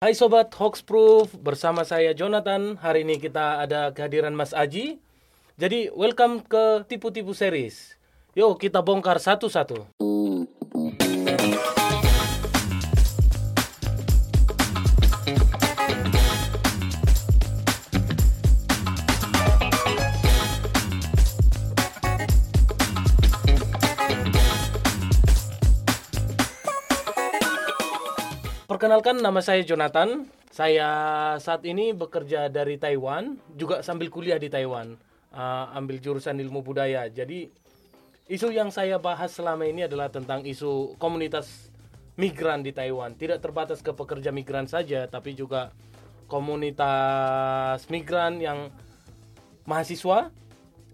Hai Sobat Hoaxproof, bersama saya Jonathan. Hari ini kita ada kehadiran Mas Aji. Jadi welcome ke Tipu-Tipu Series. Yuk kita bongkar satu-satu. Perkenalkan nama saya Jonathan. Saya saat ini bekerja dari Taiwan, juga sambil kuliah di Taiwan. Uh, ambil jurusan ilmu budaya. Jadi isu yang saya bahas selama ini adalah tentang isu komunitas migran di Taiwan. Tidak terbatas ke pekerja migran saja, tapi juga komunitas migran yang mahasiswa,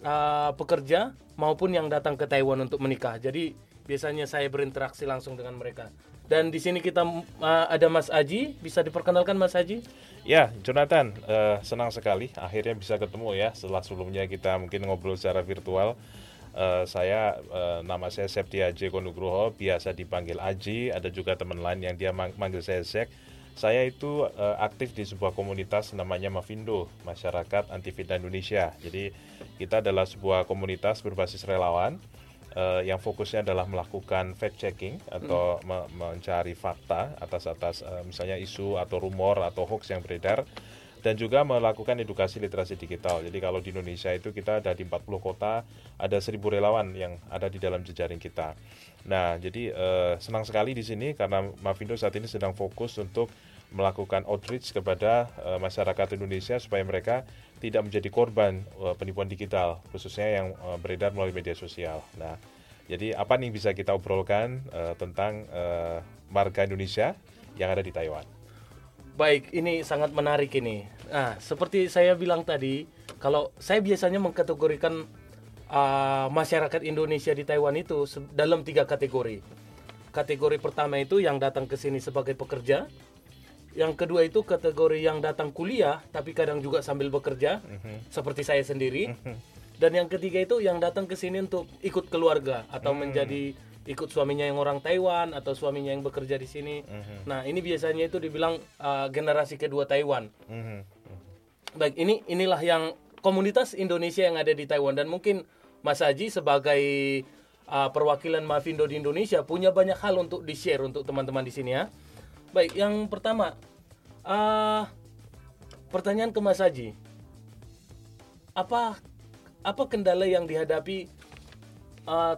uh, pekerja maupun yang datang ke Taiwan untuk menikah. Jadi biasanya saya berinteraksi langsung dengan mereka. Dan di sini kita uh, ada Mas Aji, bisa diperkenalkan Mas Aji? Ya, Jonathan, uh, senang sekali akhirnya bisa ketemu ya setelah sebelumnya kita mungkin ngobrol secara virtual. Uh, saya uh, nama saya Septi Aji Konugroho, biasa dipanggil Aji, ada juga teman lain yang dia mang manggil saya Zek. Saya itu uh, aktif di sebuah komunitas namanya Mavindo, Masyarakat Anti Fitnah Indonesia. Jadi kita adalah sebuah komunitas berbasis relawan uh, yang fokusnya adalah melakukan fact checking atau hmm. me mencari fakta atas atas uh, misalnya isu atau rumor atau hoax yang beredar dan juga melakukan edukasi literasi digital. Jadi kalau di Indonesia itu kita ada di 40 kota, ada 1000 relawan yang ada di dalam jejaring kita. Nah, jadi uh, senang sekali di sini karena Mavindo saat ini sedang fokus untuk melakukan outreach kepada uh, masyarakat Indonesia supaya mereka tidak menjadi korban uh, penipuan digital, khususnya yang uh, beredar melalui media sosial. Nah, jadi apa nih bisa kita obrolkan uh, tentang uh, marga Indonesia yang ada di Taiwan? Baik, ini sangat menarik ini. Nah, seperti saya bilang tadi, kalau saya biasanya mengkategorikan uh, masyarakat Indonesia di Taiwan itu dalam tiga kategori. Kategori pertama itu yang datang ke sini sebagai pekerja. Yang kedua itu kategori yang datang kuliah tapi kadang juga sambil bekerja, mm -hmm. seperti saya sendiri. Mm -hmm. Dan yang ketiga itu yang datang ke sini untuk ikut keluarga atau mm -hmm. menjadi ikut suaminya yang orang Taiwan atau suaminya yang bekerja di sini. Mm -hmm. Nah, ini biasanya itu dibilang uh, generasi kedua Taiwan. Mm -hmm. Baik, ini inilah yang komunitas Indonesia yang ada di Taiwan dan mungkin Mas Haji sebagai uh, perwakilan Mavindo di Indonesia punya banyak hal untuk di-share untuk teman-teman di sini ya. Baik, yang pertama, uh, pertanyaan ke Mas Haji, apa apa kendala yang dihadapi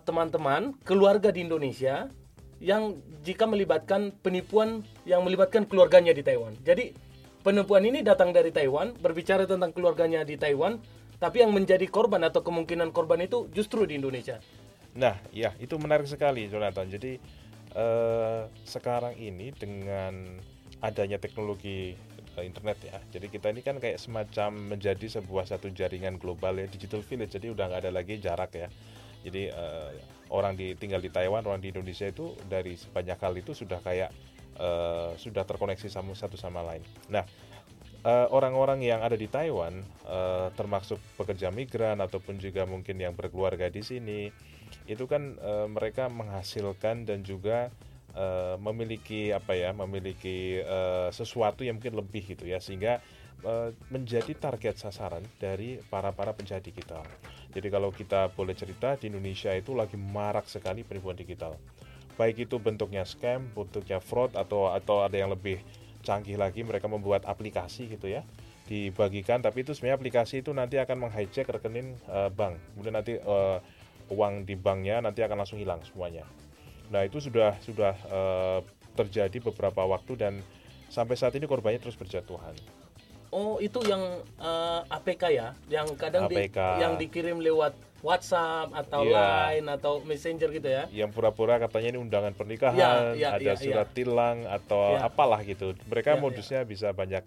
teman-teman uh, keluarga di Indonesia yang jika melibatkan penipuan yang melibatkan keluarganya di Taiwan. Jadi penipuan ini datang dari Taiwan, berbicara tentang keluarganya di Taiwan, tapi yang menjadi korban atau kemungkinan korban itu justru di Indonesia. Nah, ya itu menarik sekali, Jonathan. Jadi uh, sekarang ini dengan adanya teknologi uh, internet ya, jadi kita ini kan kayak semacam menjadi sebuah satu jaringan global ya, digital village. Jadi udah nggak ada lagi jarak ya. Jadi uh, orang di tinggal di Taiwan, orang di Indonesia itu dari sebanyak hal itu sudah kayak uh, sudah terkoneksi sama satu sama lain. Nah, orang-orang uh, yang ada di Taiwan, uh, termasuk pekerja migran ataupun juga mungkin yang berkeluarga di sini, itu kan e, mereka menghasilkan dan juga e, memiliki apa ya memiliki e, sesuatu yang mungkin lebih gitu ya sehingga e, menjadi target sasaran dari para para penjahat digital. Jadi kalau kita boleh cerita di Indonesia itu lagi marak sekali penipuan digital. Baik itu bentuknya scam, bentuknya fraud atau atau ada yang lebih canggih lagi mereka membuat aplikasi gitu ya dibagikan tapi itu sebenarnya aplikasi itu nanti akan menghijack rekening uh, bank kemudian nanti uh, uang di banknya nanti akan langsung hilang semuanya. Nah itu sudah sudah uh, terjadi beberapa waktu dan sampai saat ini korbannya terus berjatuhan. Oh itu yang uh, eh, APK ya, yang kadang APK. Di, yang dikirim lewat WhatsApp atau yeah. Line atau Messenger gitu ya? Yang pura-pura katanya ini undangan pernikahan, yeah, yeah, ada yeah, surat yeah. tilang atau yeah. apalah gitu. Mereka yeah, modusnya yeah. bisa banyak.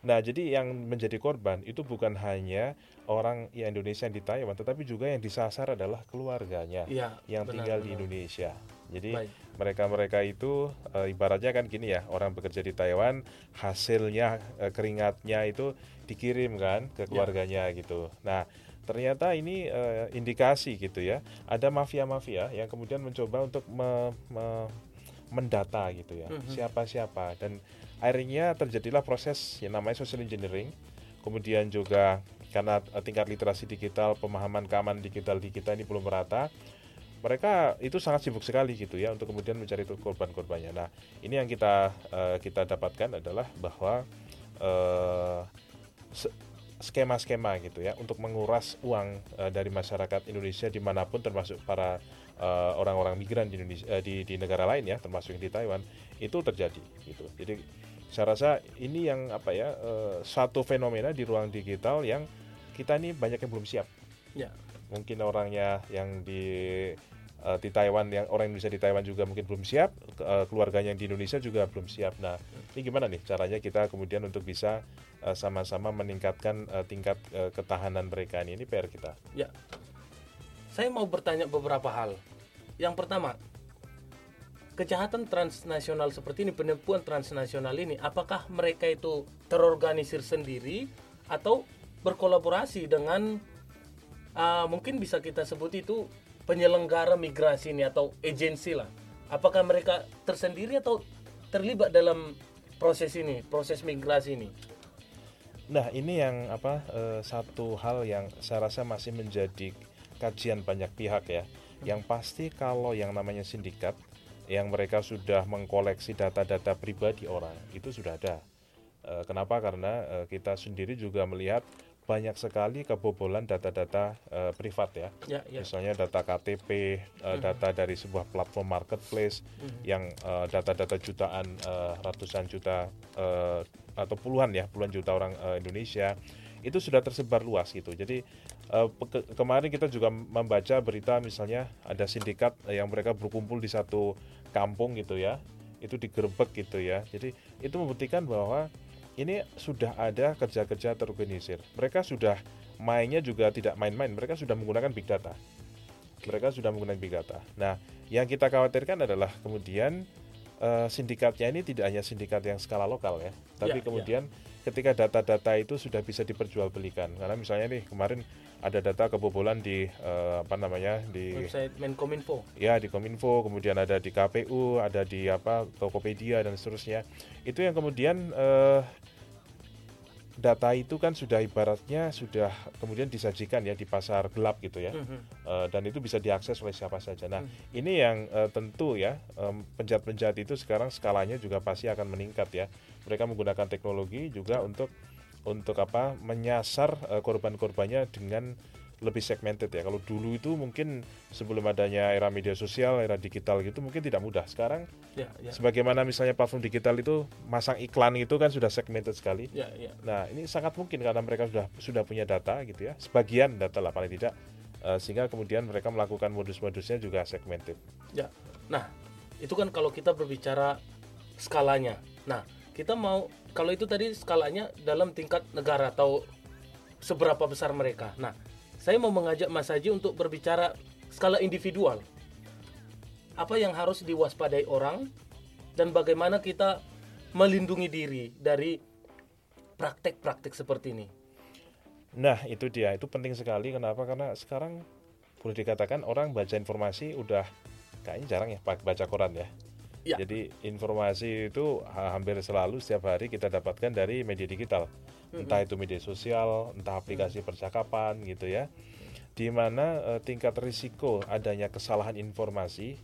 Nah, jadi yang menjadi korban itu bukan hanya orang yang Indonesia yang di Taiwan, tetapi juga yang disasar adalah keluarganya ya, yang benar, tinggal benar. di Indonesia. Jadi mereka-mereka itu e, ibaratnya kan gini ya, orang bekerja di Taiwan, hasilnya e, keringatnya itu dikirim kan ke ya. keluarganya ya. gitu. Nah, ternyata ini e, indikasi gitu ya, ada mafia-mafia yang kemudian mencoba untuk me, me, mendata gitu ya, mhm. siapa-siapa dan akhirnya terjadilah proses yang namanya social engineering kemudian juga karena eh, tingkat literasi digital pemahaman keamanan digital di kita ini belum merata mereka itu sangat sibuk sekali gitu ya untuk kemudian mencari korban-korbannya. Nah, ini yang kita uh, kita dapatkan adalah bahwa uh, skema-skema gitu ya untuk menguras uang dari masyarakat Indonesia di mana pun termasuk para orang-orang uh, migran di Indonesia di, di negara lain ya termasuk di Taiwan itu terjadi gitu. Jadi saya rasa ini yang apa ya uh, satu fenomena di ruang digital yang kita ini banyak yang belum siap. Ya. Mungkin orangnya yang di uh, di Taiwan yang orang Indonesia di Taiwan juga mungkin belum siap, uh, keluarganya yang di Indonesia juga belum siap. Nah, ini gimana nih caranya kita kemudian untuk bisa sama-sama uh, meningkatkan uh, tingkat uh, ketahanan mereka ini? Ini PR kita. Ya. Saya mau bertanya beberapa hal. Yang pertama, kejahatan transnasional seperti ini, penipuan transnasional ini, apakah mereka itu terorganisir sendiri atau berkolaborasi dengan uh, mungkin bisa kita sebut itu penyelenggara migrasi ini atau agensi lah. Apakah mereka tersendiri atau terlibat dalam proses ini, proses migrasi ini? Nah, ini yang apa uh, satu hal yang saya rasa masih menjadi kajian banyak pihak ya. Yang pasti kalau yang namanya sindikat yang mereka sudah mengkoleksi data-data pribadi orang itu sudah ada. E, kenapa? Karena e, kita sendiri juga melihat banyak sekali kebobolan data-data e, privat ya. Ya, ya. Misalnya data KTP, uh data dari sebuah platform marketplace uh yang data-data jutaan ratusan juta atau puluhan ya, puluhan juta orang Indonesia itu sudah tersebar luas gitu. Jadi uh, ke kemarin kita juga membaca berita misalnya ada sindikat yang mereka berkumpul di satu kampung gitu ya, itu digerebek gitu ya. Jadi itu membuktikan bahwa ini sudah ada kerja-kerja terorganisir. Mereka sudah mainnya juga tidak main-main, mereka sudah menggunakan big data. Mereka sudah menggunakan big data. Nah, yang kita khawatirkan adalah kemudian uh, sindikatnya ini tidak hanya sindikat yang skala lokal ya, tapi ya, kemudian ya ketika data-data itu sudah bisa diperjualbelikan karena misalnya nih kemarin ada data kebobolan di uh, apa namanya di website Menkominfo ya di Kominfo kemudian ada di KPU ada di apa Tokopedia dan seterusnya itu yang kemudian uh, data itu kan sudah ibaratnya sudah kemudian disajikan ya di pasar gelap gitu ya, mm -hmm. uh, dan itu bisa diakses oleh siapa saja. Nah, mm -hmm. ini yang uh, tentu ya um, penjahat-penjahat itu sekarang skalanya juga pasti akan meningkat ya. Mereka menggunakan teknologi juga untuk untuk apa menyasar uh, korban-korbannya dengan lebih segmented ya. Kalau dulu itu mungkin sebelum adanya era media sosial, era digital gitu mungkin tidak mudah. Sekarang ya, ya. sebagaimana misalnya platform digital itu masang iklan itu kan sudah segmented sekali. Ya, ya. Nah, ini sangat mungkin karena mereka sudah sudah punya data gitu ya. Sebagian data lah paling tidak uh, sehingga kemudian mereka melakukan modus-modusnya juga segmented. Ya. Nah, itu kan kalau kita berbicara skalanya. Nah, kita mau kalau itu tadi skalanya dalam tingkat negara atau seberapa besar mereka. Nah, saya mau mengajak Mas Haji untuk berbicara skala individual. Apa yang harus diwaspadai orang dan bagaimana kita melindungi diri dari praktek-praktek seperti ini. Nah, itu dia. Itu penting sekali. Kenapa? Karena sekarang boleh dikatakan orang baca informasi udah kayaknya jarang ya baca koran ya. Ya. Jadi informasi itu hampir selalu setiap hari kita dapatkan dari media digital entah itu media sosial, entah aplikasi percakapan gitu ya, di mana e, tingkat risiko adanya kesalahan informasi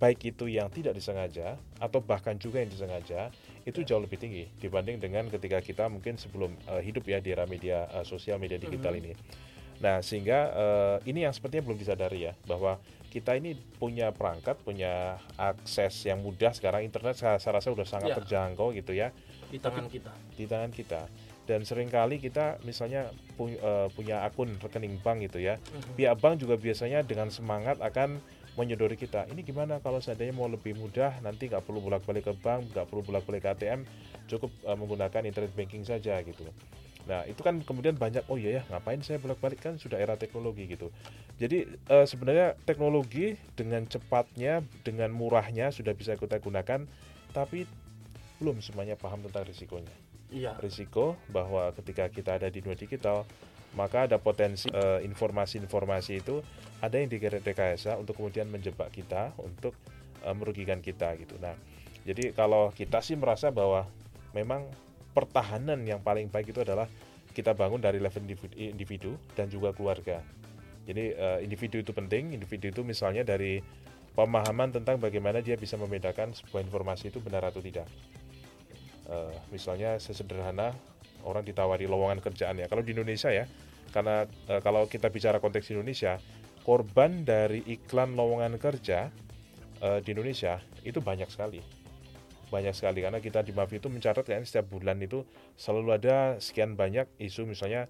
baik itu yang tidak disengaja atau bahkan juga yang disengaja itu jauh lebih tinggi dibanding dengan ketika kita mungkin sebelum e, hidup ya di era media e, sosial media digital mm -hmm. ini. Nah sehingga ini yang sepertinya belum disadari ya bahwa kita ini punya perangkat, punya akses yang mudah sekarang internet saya, saya rasa sudah sangat ya. terjangkau gitu ya di tangan kita. Di tangan kita dan sering kali kita misalnya pu, uh, punya akun rekening bank gitu ya uh-huh. pihak bank juga biasanya dengan semangat akan menyodori kita ini gimana kalau seandainya mau lebih mudah nanti nggak perlu bolak-balik ke bank nggak perlu bolak-balik ke ATM cukup uh, menggunakan internet banking saja gitu nah itu kan kemudian banyak oh iya ya ngapain saya bolak-balik kan sudah era teknologi gitu jadi uh, sebenarnya teknologi dengan cepatnya dengan murahnya sudah bisa kita gunakan tapi belum semuanya paham tentang risikonya iya. risiko bahwa ketika kita ada di dunia digital maka ada potensi eh, informasi-informasi itu ada yang direkayasa untuk kemudian menjebak kita untuk uh, merugikan kita gitu. Nah, jadi kalau kita sih merasa bahwa memang pertahanan yang paling baik itu adalah kita bangun dari level individu, dan juga keluarga. Jadi uh, individu itu penting. Individu itu misalnya dari pemahaman tentang bagaimana dia bisa membedakan sebuah informasi itu benar atau tidak. Uh, misalnya sesederhana orang ditawari lowongan kerjaan ya. Kalau di Indonesia ya, karena uh, kalau kita bicara konteks Indonesia, korban dari iklan lowongan kerja di Indonesia itu banyak sekali banyak sekali karena kita di Mavi itu mencatat kan setiap bulan itu selalu ada sekian banyak isu misalnya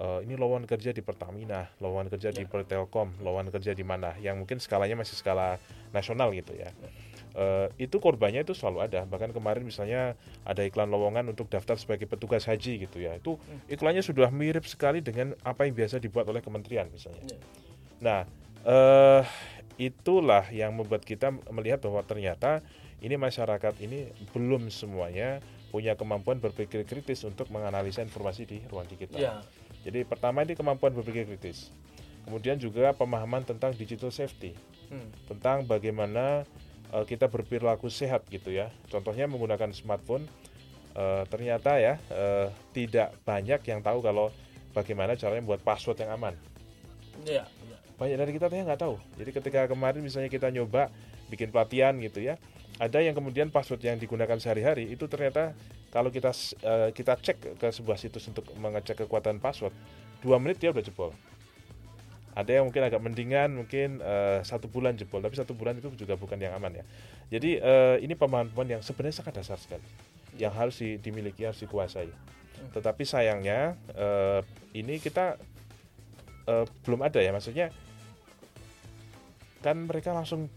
uh, ini lowongan kerja di Pertamina, lowongan kerja ya. di Telkom, lowongan kerja di mana yang mungkin skalanya masih skala nasional gitu ya. ya. Uh, itu korbannya itu selalu ada. Bahkan kemarin misalnya ada iklan lowongan untuk daftar sebagai petugas haji gitu ya. Itu hmm. iklannya sudah mirip sekali dengan apa yang biasa dibuat oleh kementerian misalnya. Ya. Nah, uh, itulah yang membuat kita melihat bahwa ternyata ini masyarakat ini belum semuanya punya kemampuan berpikir kritis untuk menganalisa informasi di ruang digital. Ya. Jadi pertama ini kemampuan berpikir kritis. Kemudian juga pemahaman tentang digital safety. Hmm. Tentang bagaimana uh, kita berperilaku sehat gitu ya. Contohnya menggunakan smartphone uh, ternyata ya uh, tidak banyak yang tahu kalau bagaimana caranya membuat password yang aman. Ya, ya. Banyak dari kita ternyata nggak tahu. Jadi ketika kemarin misalnya kita nyoba bikin pelatihan gitu ya, ada yang kemudian password yang digunakan sehari-hari itu ternyata kalau kita uh, kita cek ke sebuah situs untuk mengecek kekuatan password dua menit dia udah jebol. Ada yang mungkin agak mendingan mungkin uh, satu bulan jebol tapi satu bulan itu juga bukan yang aman ya. Jadi uh, ini pemahaman yang sebenarnya sangat dasar sekali. Yang harus di, dimiliki harus dikuasai. Tetapi sayangnya uh, ini kita uh, belum ada ya. Maksudnya kan mereka langsung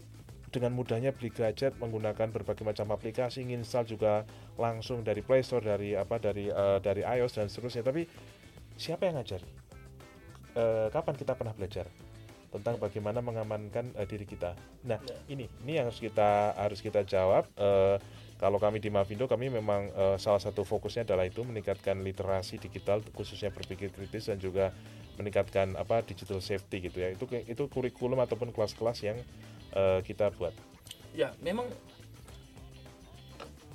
dengan mudahnya beli gadget menggunakan berbagai macam aplikasi install juga langsung dari Play Store dari apa dari uh, dari iOS dan seterusnya. Tapi siapa yang ngajar uh, kapan kita pernah belajar tentang bagaimana mengamankan uh, diri kita? Nah ya. ini ini yang harus kita harus kita jawab. Uh, kalau kami di Mavindo kami memang uh, salah satu fokusnya adalah itu meningkatkan literasi digital khususnya berpikir kritis dan juga meningkatkan apa digital safety gitu ya. Itu itu kurikulum ataupun kelas-kelas yang uh, kita buat. Ya, memang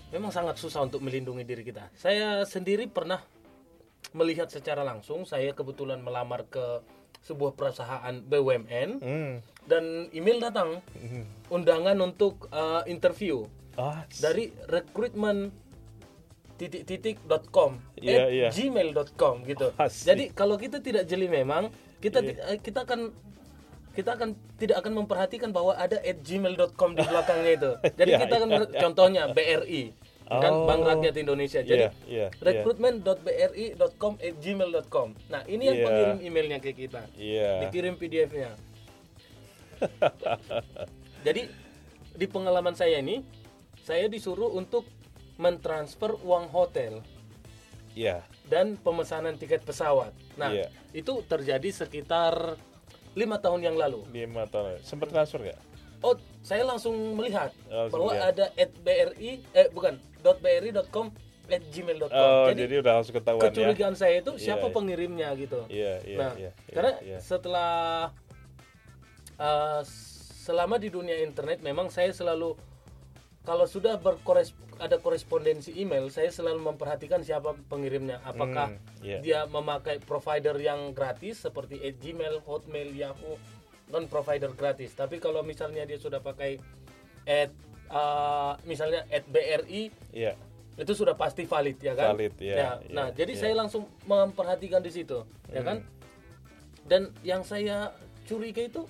memang sangat susah untuk melindungi diri kita. Saya sendiri pernah melihat secara langsung. Saya kebetulan melamar ke sebuah perusahaan BUMN mm. dan email datang mm. undangan untuk uh, interview oh, dari rekrutmen titik-titik.com yeah, yeah. gmail.com gitu. Oh, Jadi kalau kita tidak jeli memang kita yeah. kita akan kita akan tidak akan memperhatikan bahwa ada at gmail.com di belakangnya itu. Jadi yeah, kita akan yeah, yeah. contohnya BRI oh. kan Bank Rakyat Indonesia. Jadi yeah, yeah, recruitment.bri.com at gmail.com. Nah ini yang yeah. pengirim emailnya ke kita. Yeah. Dikirim PDF-nya. Jadi di pengalaman saya ini saya disuruh untuk mentransfer uang hotel. Yeah. Dan pemesanan tiket pesawat. Nah, yeah. itu terjadi sekitar lima tahun yang lalu. Lima tahun. Sempat transfer nggak? Oh, saya langsung melihat oh, bahwa ya. ada at bri eh bukan .bri.com at gmail.com. Oh, jadi, jadi udah langsung ketahuan ya. kecurigaan ya? saya itu iya, siapa yeah, pengirimnya gitu. Iya, yeah, iya, nah, yeah, yeah, karena yeah. setelah uh, selama di dunia internet memang saya selalu kalau sudah berkores ada korespondensi email, saya selalu memperhatikan siapa pengirimnya. Apakah mm, yeah. dia memakai provider yang gratis seperti Gmail, Hotmail, Yahoo, non provider gratis. Tapi kalau misalnya dia sudah pakai at uh, misalnya at BRI, yeah. itu sudah pasti valid ya kan? Valid ya. ya. Nah, jadi yeah. saya langsung memperhatikan di situ, mm. ya kan? Hmm. Dan yang saya curiga itu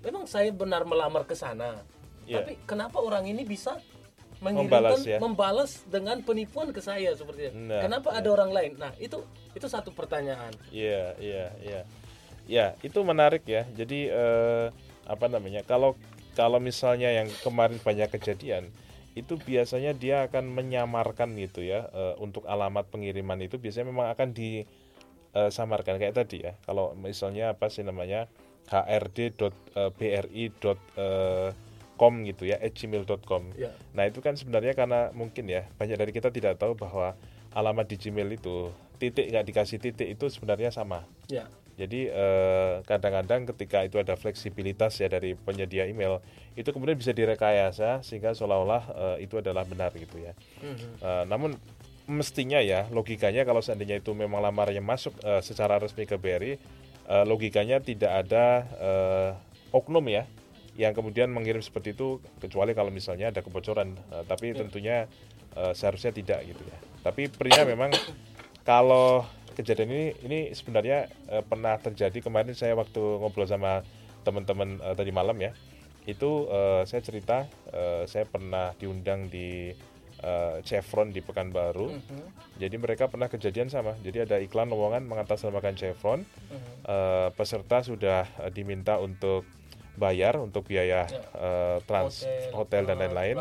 memang saya benar melamar ke sana. Yeah. Tapi kenapa orang ini bisa membalas ya membalas dengan penipuan ke saya seperti itu. Nah, Kenapa nah. ada orang lain? Nah, itu itu satu pertanyaan. Iya, iya, iya. Ya, itu menarik ya. Jadi eh, apa namanya? Kalau kalau misalnya yang kemarin banyak kejadian, itu biasanya dia akan menyamarkan gitu ya eh, untuk alamat pengiriman itu biasanya memang akan disamarkan kayak tadi ya. Kalau misalnya apa sih namanya? hrd.bri com gitu ya gmail.com ya. nah itu kan sebenarnya karena mungkin ya banyak dari kita tidak tahu bahwa alamat di Gmail itu titik nggak dikasih titik itu sebenarnya sama ya. jadi eh, kadang-kadang ketika itu ada fleksibilitas ya dari penyedia email itu kemudian bisa direkayasa sehingga seolah-olah eh, itu adalah benar gitu ya mm -hmm. eh, namun mestinya ya logikanya kalau seandainya itu memang lamarannya masuk uh, secara resmi ke BRI uh, logikanya tidak ada uh, oknum ya yang kemudian mengirim seperti itu kecuali kalau misalnya ada kebocoran uh, tapi ya. tentunya uh, seharusnya tidak gitu ya tapi pria memang kalau kejadian ini ini sebenarnya uh, pernah terjadi kemarin saya waktu ngobrol sama teman-teman uh, tadi malam ya itu uh, saya cerita uh, saya pernah diundang di uh, Chevron di Pekanbaru. Uh -huh. Jadi mereka pernah kejadian sama. Jadi ada iklan lowongan mengatasnamakan Chevron. Uh -huh. uh, peserta sudah uh, diminta untuk bayar untuk biaya ya. uh, trans hotel, hotel dan lain-lain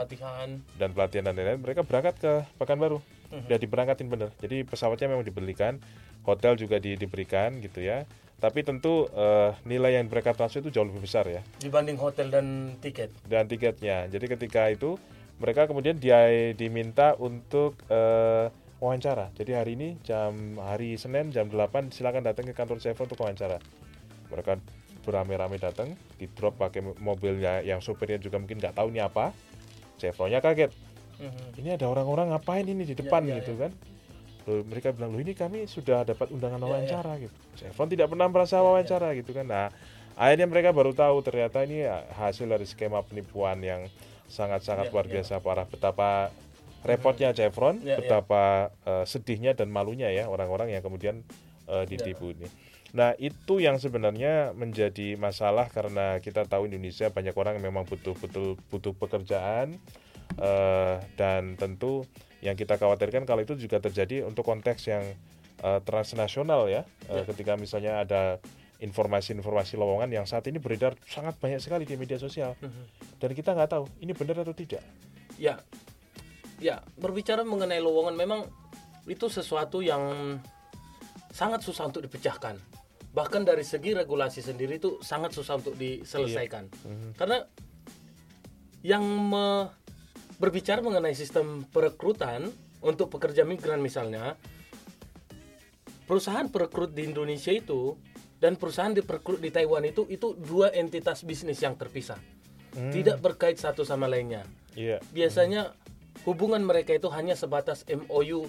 dan pelatihan dan lain-lain. Mereka berangkat ke Pekanbaru. Uh -huh. Udah diberangkatin bener. Jadi pesawatnya memang dibelikan, hotel juga di, diberikan gitu ya. Tapi tentu uh, nilai yang mereka transfer itu jauh lebih besar ya. Dibanding hotel dan tiket. Dan tiketnya. Jadi ketika itu mereka kemudian dia diminta untuk uh, wawancara. Jadi hari ini jam hari Senin jam 8 silakan datang ke kantor Chevron untuk wawancara. Mereka beramai-ramai datang, di drop pakai mobilnya yang sopirnya juga mungkin nggak tahu ini apa. Chevronnya kaget. Mm-hmm. Ini ada orang-orang ngapain ini di depan ya, ya, gitu ya. kan? Loh, mereka bilang loh ini kami sudah dapat undangan ya, ya. wawancara gitu. Chevron tidak pernah merasa wawancara gitu kan. Nah akhirnya mereka baru tahu ternyata ini hasil dari skema penipuan yang sangat-sangat yeah, luar biasa yeah. parah betapa repotnya Chevron, yeah, ya. betapa yeah. Uh, sedihnya dan malunya ya orang-orang yang kemudian uh, ditipu yeah. ini. Nah, itu yang sebenarnya menjadi masalah karena kita tahu Indonesia banyak orang yang memang butuh-betul butuh pekerjaan uh, dan tentu yang kita khawatirkan kalau itu juga terjadi untuk konteks yang uh, transnasional ya. Uh, yeah. ketika misalnya ada informasi-informasi lowongan yang saat ini beredar sangat banyak sekali di media sosial mm-hmm. dan kita nggak tahu ini benar atau tidak ya ya berbicara mengenai lowongan memang itu sesuatu yang sangat susah untuk dipecahkan bahkan dari segi regulasi sendiri itu sangat susah untuk diselesaikan iya. mm-hmm. karena yang me, berbicara mengenai sistem perekrutan untuk pekerja migran misalnya perusahaan perekrut di Indonesia itu dan perusahaan diperkrut di Taiwan itu itu dua entitas bisnis yang terpisah hmm. tidak berkait satu sama lainnya yeah. biasanya hmm. hubungan mereka itu hanya sebatas MOU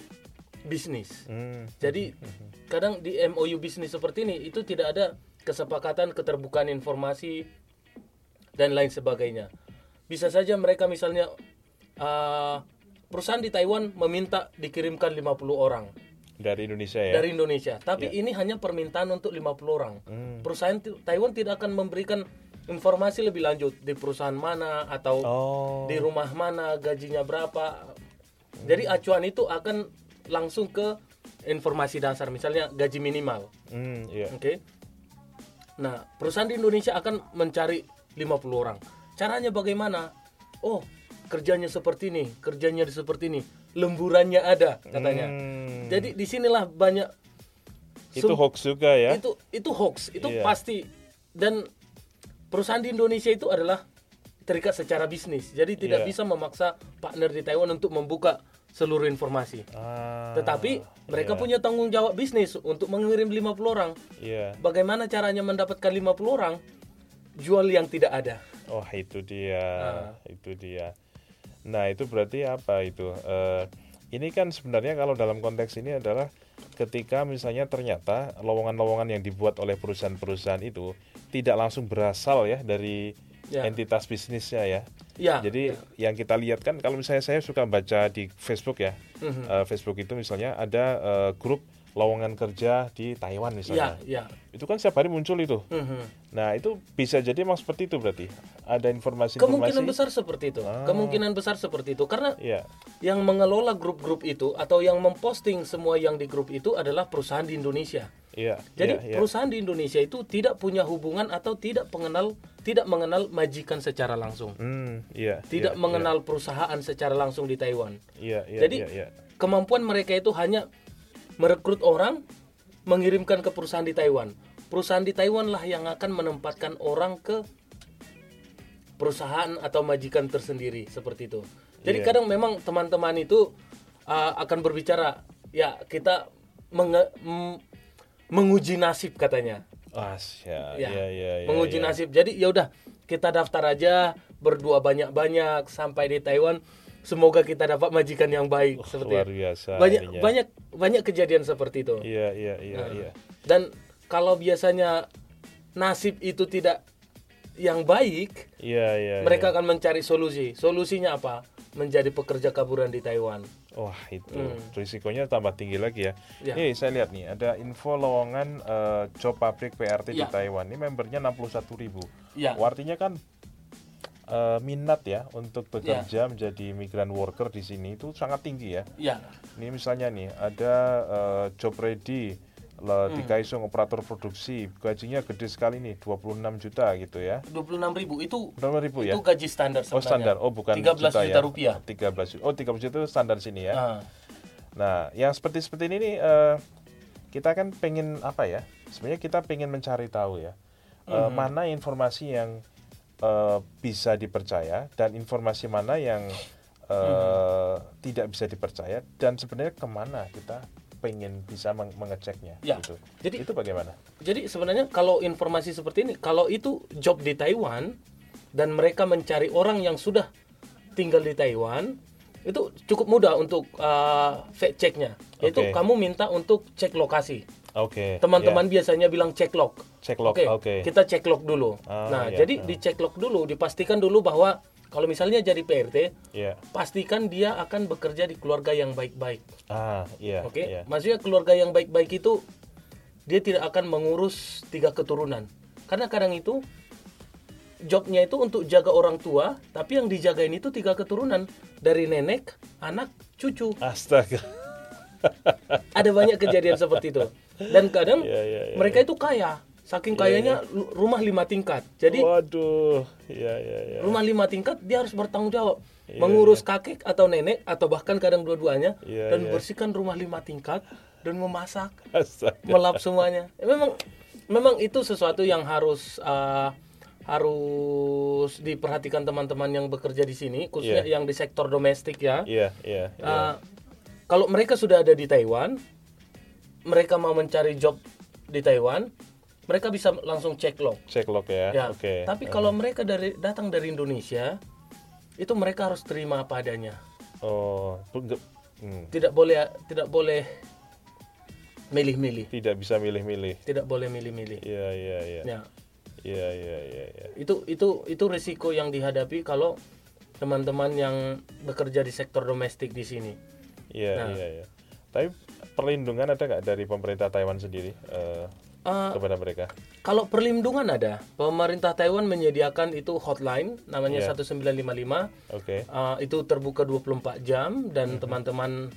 bisnis hmm. jadi hmm. kadang di MOU bisnis seperti ini itu tidak ada kesepakatan keterbukaan informasi dan lain sebagainya bisa saja mereka misalnya uh, perusahaan di Taiwan meminta dikirimkan 50 orang dari Indonesia ya dari Indonesia tapi ya. ini hanya permintaan untuk 50 orang hmm. perusahaan Taiwan tidak akan memberikan informasi lebih lanjut di perusahaan mana atau oh. di rumah mana gajinya berapa hmm. jadi acuan itu akan langsung ke informasi dasar misalnya gaji minimal hmm, yeah. oke okay? nah perusahaan di Indonesia akan mencari 50 orang caranya bagaimana oh kerjanya seperti ini kerjanya seperti ini lemburannya ada katanya. Hmm. Jadi di sinilah banyak itu hoax juga ya. Itu itu hoax, itu yeah. pasti dan perusahaan di Indonesia itu adalah terikat secara bisnis. Jadi tidak yeah. bisa memaksa partner di Taiwan untuk membuka seluruh informasi. Ah, Tetapi mereka yeah. punya tanggung jawab bisnis untuk mengirim 50 orang. Yeah. Bagaimana caranya mendapatkan 50 orang? Jual yang tidak ada. Oh, itu dia. Ah. Itu dia. Nah itu berarti apa itu? Uh, ini kan sebenarnya kalau dalam konteks ini adalah ketika misalnya ternyata lowongan-lowongan yang dibuat oleh perusahaan-perusahaan itu tidak langsung berasal ya dari ya. entitas bisnisnya ya. Ya. Jadi ya. yang kita lihat kan kalau misalnya saya suka baca di Facebook ya, mm -hmm. uh, Facebook itu misalnya ada uh, grup lowongan kerja di Taiwan misalnya. Ya, ya. Itu kan setiap hari muncul itu. Mm -hmm. Nah itu bisa jadi memang seperti itu berarti. Ada informasi. Kemungkinan besar seperti itu. Ah. Kemungkinan besar seperti itu karena ya. yang mengelola grup-grup itu atau yang memposting semua yang di grup itu adalah perusahaan di Indonesia. Iya. Jadi ya, ya. perusahaan di Indonesia itu tidak punya hubungan atau tidak pengenal tidak mengenal majikan secara langsung. Hmm, iya. Tidak ya, mengenal ya. perusahaan secara langsung di Taiwan. Iya. Ya, Jadi ya, ya. kemampuan mereka itu hanya merekrut orang, mengirimkan ke perusahaan di Taiwan. Perusahaan di Taiwan lah yang akan menempatkan orang ke perusahaan atau majikan tersendiri seperti itu. Jadi yeah. kadang memang teman-teman itu uh, akan berbicara, ya kita menge menguji nasib katanya. Asya, ya, ya, ya, ya, menguji ya. nasib. Jadi ya udah kita daftar aja berdua banyak-banyak sampai di Taiwan semoga kita dapat majikan yang baik seperti luar biasa banyak ininya. banyak banyak kejadian seperti itu iya iya iya Nah, iya dan kalau biasanya nasib itu tidak yang baik iya iya mereka iya. akan mencari solusi solusinya apa menjadi pekerja kaburan di Taiwan wah itu Hmm. risikonya tambah tinggi lagi ya Ya. Nih saya lihat nih ada info lowongan eh, job pabrik PRT di Ya. Taiwan ini membernya 61.000 ribu ya Oh, artinya kan eh, minat ya untuk Ya. bekerja menjadi migran worker di sini itu sangat tinggi ya. ya Ini misalnya nih ada eh, job ready le- di Hmm. Kaisung operator produksi gajinya gede sekali nih 26 juta gitu ya. 26.000 ribu itu 26 ribu ya? itu gaji standar Oh sebenarnya standar, oh bukan 13 juta, juta ya. rupiah 13 juta. Oh 13 juta itu standar sini ya. Ah, Nah, yang seperti seperti ini nih eh, kita kan pengen apa ya? Sebenarnya kita pengen mencari tahu ya Mhm. mana informasi yang eh, bisa dipercaya dan informasi mana yang eh, Mhm. tidak bisa dipercaya dan sebenarnya ke mana kita pengen bisa meng- mengeceknya Ya. gitu. Jadi- itu bagaimana? Jadi sebenarnya kalau informasi seperti ini, kalau itu job di Taiwan dan mereka mencari orang yang sudah tinggal di Taiwan, itu cukup mudah untuk uh, fact checknya. Yaitu Oke. kamu minta untuk cek lokasi. Oke. Teman-teman biasanya bilang cek log. cek log. Oke. Oke, kita cek log dulu. Ah, nah, ya, jadi ah. dicek log dulu, dipastikan dulu bahwa kalau misalnya jadi PRT, Iya. pastikan dia akan bekerja di keluarga yang baik-baik. Ah, iya. Oke, iya. maksudnya keluarga yang baik-baik itu dia tidak akan mengurus tiga keturunan. Karena kadang itu jobnya itu untuk jaga orang tua, tapi yang dijagain itu tiga keturunan dari nenek, anak, cucu. Astaga. Ada banyak kejadian seperti itu. Dan kadang Iya, iya, iya, mereka itu kaya, saking kayanya lu- rumah lima tingkat. Jadi Waduh. Iya, iya, iya. rumah lima tingkat dia harus bertanggung jawab Iya, mengurus kakek atau nenek atau bahkan kadang dua-duanya Iya, dan iya. bersihkan rumah lima tingkat dan memasak Astaga. melap semuanya. Ya, memang memang itu sesuatu yang harus uh, harus diperhatikan teman-teman yang bekerja di sini, khususnya Iya. yang di sektor domestik ya. Iya, iya, iya. Uh, kalau mereka sudah ada di Taiwan, mereka mau mencari job di Taiwan, mereka bisa langsung cek log. Cek log ya. Ya. Oke. Tapi kalau mereka dari datang dari Indonesia, itu mereka harus terima apa adanya. Oh, hmm, Tidak boleh tidak boleh milih-milih. tidak bisa milih-milih. Tidak boleh milih-milih. Iya, iya, iya. Ya. Iya, iya, iya, iya. itu itu itu risiko yang dihadapi kalau teman-teman yang bekerja di sektor domestik di sini. Iya, Nah. iya, iya. Tapi perlindungan ada nggak dari pemerintah Taiwan sendiri eh, Eh, kepada mereka? kalau perlindungan ada, pemerintah Taiwan menyediakan itu hotline namanya Iya. 1955. Oke. Eh, itu terbuka 24 jam dan teman-teman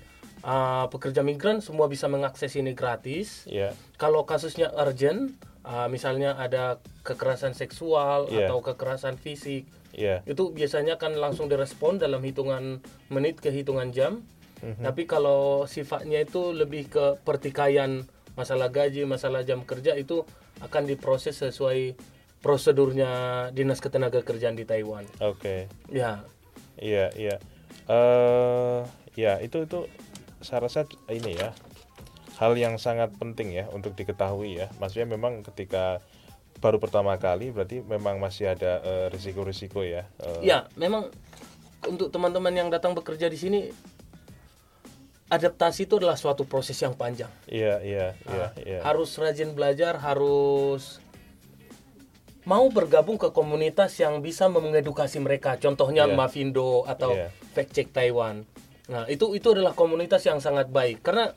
eh, pekerja migran semua bisa mengakses ini gratis. Iya. Kalau kasusnya urgent, eh, misalnya ada kekerasan seksual Iya. atau kekerasan fisik, Iya. itu biasanya kan langsung direspon dalam hitungan menit ke hitungan jam. Mhm. Tapi kalau sifatnya itu lebih ke pertikaian masalah gaji, masalah jam kerja itu akan diproses sesuai prosedurnya Dinas Ketenaga Kerjaan di Taiwan. Oke. Ya, Iya, iya. Eh, ya itu itu saya rasa ini ya hal yang sangat penting ya untuk diketahui ya. Maksudnya memang ketika baru pertama kali berarti memang masih ada eh, risiko-risiko ya. Eh, ya memang untuk teman-teman yang datang bekerja di sini adaptasi itu adalah suatu proses yang panjang. Iya, iya, iya, Ah, iya. Harus rajin belajar, harus mau bergabung ke komunitas yang bisa mengedukasi mereka. Contohnya Iya. Mavindo atau Iya. Fact Check Taiwan. Nah, itu itu adalah komunitas yang sangat baik karena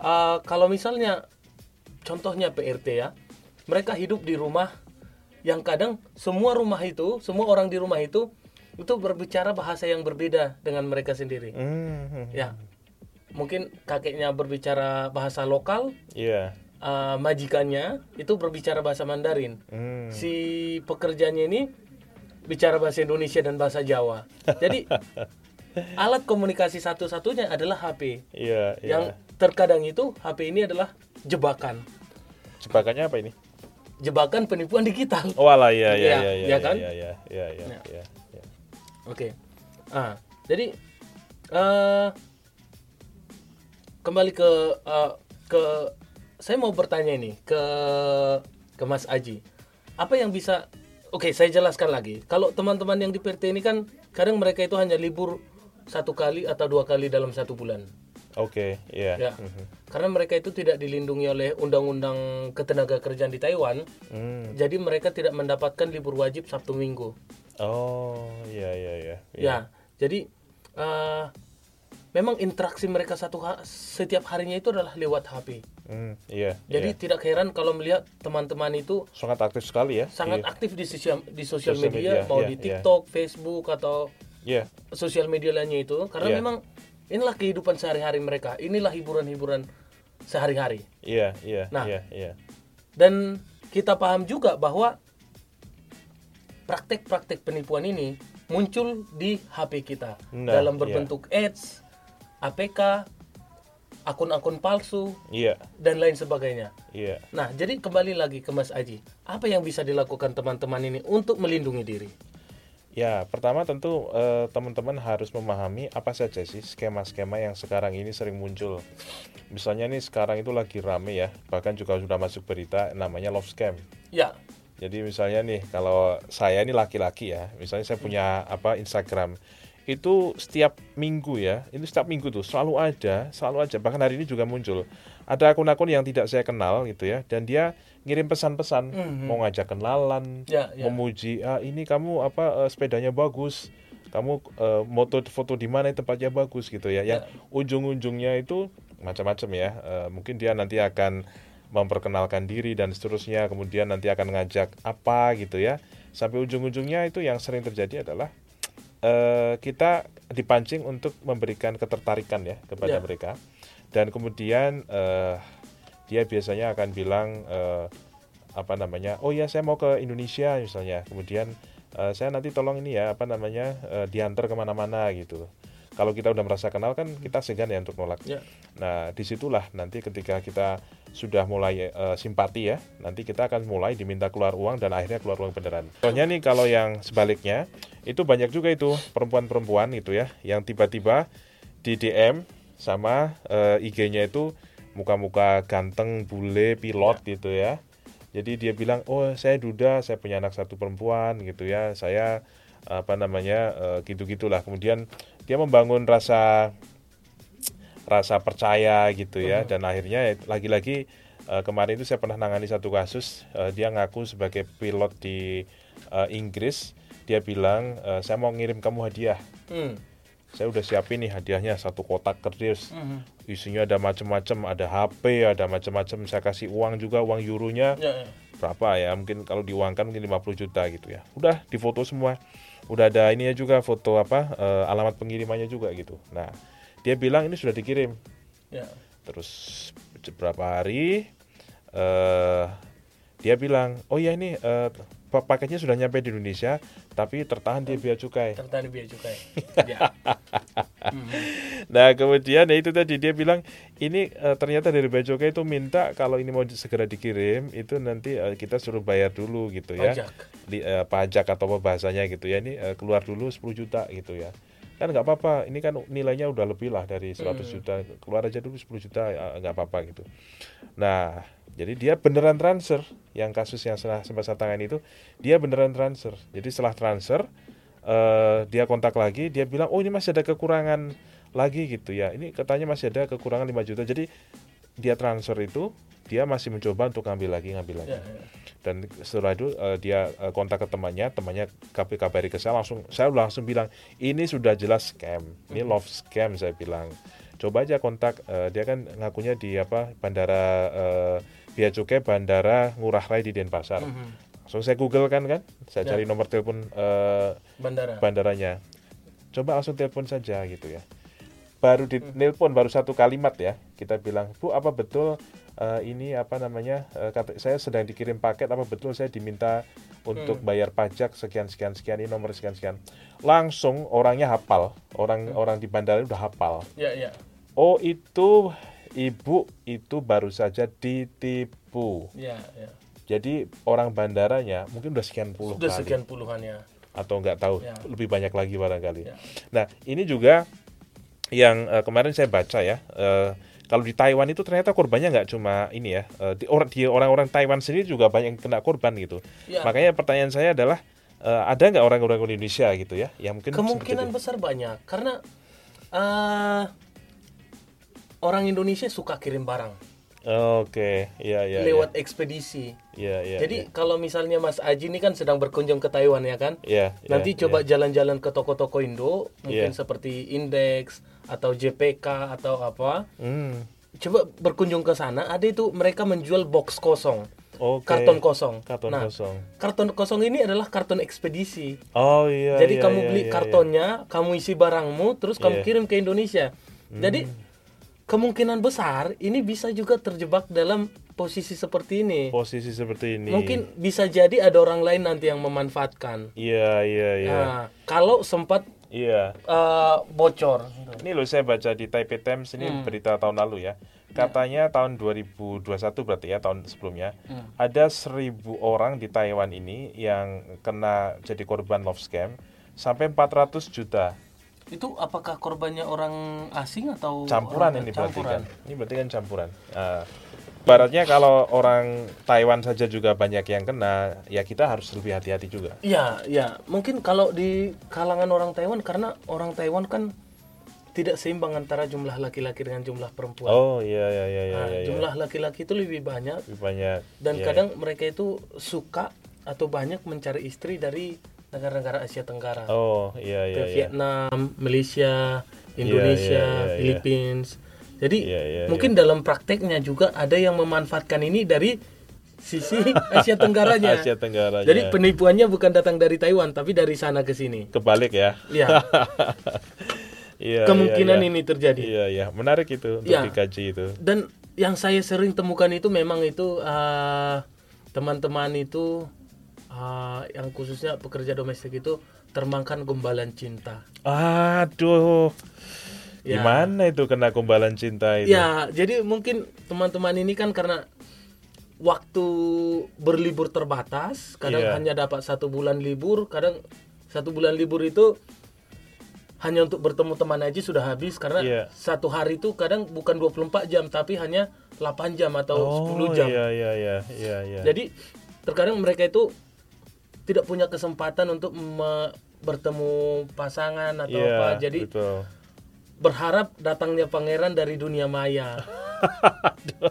uh, kalau misalnya contohnya PRT ya, mereka hidup di rumah yang kadang semua rumah itu, semua orang di rumah itu itu berbicara bahasa yang berbeda dengan mereka sendiri. Hmm, Ya. Mungkin kakeknya berbicara bahasa lokal, Iya. uh, majikannya itu berbicara bahasa Mandarin. Hmm. Si pekerjanya ini bicara bahasa Indonesia dan bahasa Jawa. Jadi alat komunikasi satu-satunya adalah HP. Iya, iya. Yang terkadang itu HP ini adalah jebakan. Jebakannya apa ini? Jebakan penipuan digital. Oh, alah, iya, iya, Iya, iya, iya iya, kan? iya, iya, iya, iya, Ya. iya, iya. Oke. Ah, jadi eh kembali ke eh, ke saya mau bertanya ini ke ke Mas Aji. Apa yang bisa Oke, saya jelaskan lagi. Kalau teman-teman yang di PRT ini kan kadang mereka itu hanya libur satu kali atau dua kali dalam satu bulan. Oke, iya. Ya. Mhm. Karena mereka itu tidak dilindungi oleh undang-undang ketenaga kerjaan di Taiwan, Hmm. jadi mereka tidak mendapatkan libur wajib Sabtu Minggu. Oh, iya iya iya. Ya, jadi eh, memang interaksi mereka satu ha- setiap harinya itu adalah lewat HP. Hmm, iya. Jadi iya. tidak heran kalau melihat teman-teman itu sangat aktif sekali ya. sangat Iya. aktif di sosial di sosial media, media, mau iya, di iya. TikTok, Facebook atau Iya. sosial media lainnya itu karena Iya. memang inilah kehidupan sehari-hari mereka. Inilah hiburan-hiburan sehari-hari. Iya, iya, Nah. iya, iya. Dan kita paham juga bahwa praktek-praktek penipuan ini muncul di HP kita Nah, dalam iya. berbentuk ads, APK, akun-akun palsu Iya, dan lain sebagainya. iya. Nah, jadi kembali lagi ke Mas Aji, apa yang bisa dilakukan teman-teman ini untuk melindungi diri? Ya, pertama tentu eh, teman-teman harus memahami apa saja sih skema-skema yang sekarang ini sering muncul. Misalnya nih sekarang itu lagi rame ya, bahkan juga sudah masuk berita namanya love scam. Ya, Jadi misalnya nih kalau saya ini laki-laki ya, misalnya saya punya apa Instagram itu setiap minggu ya, itu setiap minggu tuh selalu ada, selalu aja. Bahkan hari ini juga muncul ada akun-akun yang tidak saya kenal gitu ya, dan dia ngirim pesan-pesan Mhm. mau ngajak kenalan, ya, ya. memuji ah ini kamu apa eh, sepedanya bagus, kamu eh, moto foto di mana tempatnya bagus gitu ya. Yang ujung-ujungnya itu macam-macam ya. Eh, mungkin dia nanti akan memperkenalkan diri dan seterusnya, kemudian nanti akan ngajak apa gitu ya. Sampai ujung-ujungnya itu yang sering terjadi adalah eh, kita dipancing untuk memberikan ketertarikan ya kepada Ya. mereka. Dan kemudian eh, dia biasanya akan bilang eh, apa namanya oh ya saya mau ke Indonesia misalnya kemudian eh, saya nanti tolong ini ya apa namanya eh, diantar ke mana-mana gitu kalau kita udah merasa kenal kan kita segan ya untuk nolak Ya. nah di situlah nanti ketika kita sudah mulai eh, simpati ya nanti kita akan mulai diminta keluar uang dan akhirnya keluar uang beneran contohnya nih kalau yang sebaliknya itu banyak juga itu perempuan-perempuan itu ya yang tiba-tiba di DM sama eh, IG-nya itu muka-muka ganteng, bule, pilot gitu ya. Jadi dia bilang, "Oh, saya duda, saya punya anak satu perempuan gitu ya. Saya apa namanya eh, gitu-gitulah." Kemudian dia membangun rasa rasa percaya gitu ya. Dan akhirnya lagi-lagi eh, kemarin itu saya pernah nangani satu kasus eh, dia ngaku sebagai pilot di eh, Inggris. Dia bilang eh, saya mau ngirim kamu hadiah. Hmm. saya udah siapin nih hadiahnya satu kotak kerdus Mhm. isinya ada macam-macam ada HP ada macam-macam saya kasih uang juga uang euronya Ya, ya. berapa ya? Mungkin kalau diuangkan mungkin 50 juta gitu ya. Udah difoto semua udah ada ininya juga foto apa eh, alamat pengirimannya juga gitu nah dia bilang ini sudah dikirim Ya. terus beberapa hari eh dia bilang oh ya ini eh, pa- paketnya sudah nyampe di Indonesia tapi tertahan di bea cukai Tertahan biaya cukai. ya. Nah kemudian ya itu tadi dia bilang ini eh, ternyata dari Bea Cukai itu minta kalau ini mau di- segera dikirim itu nanti eh, kita suruh bayar dulu gitu ya Pajak. Di, eh, pajak atau apa bahasanya gitu ya ini eh, keluar dulu 10 juta gitu ya kan nggak apa-apa ini kan nilainya udah lebih lah dari 100 Hmm. juta keluar aja dulu 10 juta ya, nggak apa-apa gitu nah jadi dia beneran transfer. Yang kasus yang setelah sempat saya tangani itu dia beneran transfer. Jadi setelah transfer eh, dia kontak lagi dia bilang oh ini masih ada kekurangan lagi gitu ya. Ini katanya masih ada kekurangan 5 juta. Jadi dia transfer itu dia masih mencoba untuk ngambil lagi ngambil lagi. Ya, ya. dan setelah itu eh, dia eh, kontak ke temannya temannya kabari kabari ke saya langsung saya langsung bilang ini sudah jelas scam. Ini love scam saya bilang. Coba aja kontak eh, dia kan ngakunya di apa bandara eh, Bea Cukai bandara Ngurah Rai di Denpasar. Mhm. langsung saya google kan kan? Saya Ya. cari nomor telepon eh, Bandara. bandaranya. Coba langsung telepon saja gitu ya. Baru di nelpon baru satu kalimat ya. Kita bilang bu apa betul eh, ini apa namanya eh, kata saya sedang dikirim paket apa betul saya diminta untuk bayar pajak sekian sekian sekian ini nomor sekian sekian. Langsung orangnya hafal. Orang orang di bandara udah hafal. Ya, ya. oh itu ibu itu baru saja ditipu Ya, ya. jadi orang bandaranya mungkin udah sekian puluh Sudah kali sekian puluhan ya. atau nggak tahu Ya. lebih banyak lagi barangkali. Ya. Nah ini juga yang eh, kemarin saya baca ya eh, kalau di Taiwan itu ternyata korbannya nggak cuma ini ya eh, di orang di orang-orang Taiwan sendiri juga banyak yang kena korban gitu. Ya. Makanya pertanyaan saya adalah eh, ada nggak orang-orang Indonesia gitu ya yang mungkin Kemungkinan besar banyak karena eh orang Indonesia suka kirim barang Oke, iya iya. lewat ekspedisi. Iya iya. Jadi kalau misalnya Mas Aji ini kan sedang berkunjung ke Taiwan ya kan? Iya. iya, Nanti iya. coba jalan-jalan ke toko-toko Indo, mungkin Iya. seperti Index atau JPK atau apa. Hmm. Coba berkunjung ke sana, ada itu mereka menjual box kosong, Oke. karton kosong. Karton nah, kosong. karton kosong ini adalah karton ekspedisi. Oh iya. Jadi iya, kamu iya, beli iya, kartonnya, kamu isi barangmu, terus kamu Iya. Hmm. kirim ke Indonesia. Jadi kemungkinan besar ini bisa juga terjebak dalam posisi seperti ini. Posisi seperti ini. Mungkin bisa jadi ada orang lain nanti yang memanfaatkan. Iya iya iya. Nah, kalau sempat Iya. eh, bocor. Ini loh saya baca di Taipei Times ini Hmm. berita tahun lalu ya. Katanya tahun 2021 berarti ya tahun sebelumnya Hmm. ada seribu orang di Taiwan ini yang kena jadi korban love scam sampai 400 juta Itu apakah korbannya orang asing atau campuran orang- ini berarti campuran? kan. Ini berarti kan campuran. Nah, Baratnya kalau orang Taiwan saja juga banyak yang kena, ya kita harus lebih hati-hati juga. Iya, iya. Mungkin kalau di kalangan orang Taiwan karena orang Taiwan kan tidak seimbang antara jumlah laki-laki dengan jumlah perempuan. Oh iya iya iya iya. Nah, iya, iya. jumlah laki-laki itu lebih banyak Lebih banyak. dan Iya. kadang mereka itu suka atau banyak mencari istri dari negara-negara Asia Tenggara. Oh iya iya Ke iya. Vietnam, Malaysia, Indonesia, iya, iya, iya. Philippines. Jadi Iya, iya, mungkin dalam prakteknya juga ada yang memanfaatkan ini dari sisi Asia Tenggaranya. Asia Tenggara. Jadi penipuannya bukan datang dari Taiwan tapi dari sana ke sini. kebalik ya. Ya, Iya. kemungkinan iya, iya. ini terjadi. Iya iya, menarik itu untuk Iya. dikaji itu. Dan yang saya sering temukan itu memang itu eh, teman-teman itu eh, yang khususnya pekerja domestik itu terbangkan gombalan cinta. Aduh. Ya. Gimana itu kena kumbalan cinta itu? Ya, jadi mungkin teman-teman ini kan karena waktu berlibur terbatas, kadang Iya. hanya dapat satu bulan libur, kadang satu bulan libur itu hanya untuk bertemu teman aja sudah habis karena Iya. satu hari itu kadang bukan 24 jam tapi hanya 8 jam atau 10 jam. Iya iya iya iya iya. Jadi terkadang mereka itu tidak punya kesempatan untuk bertemu pasangan atau Iya, apa. Jadi betul. berharap datangnya pangeran dari dunia maya.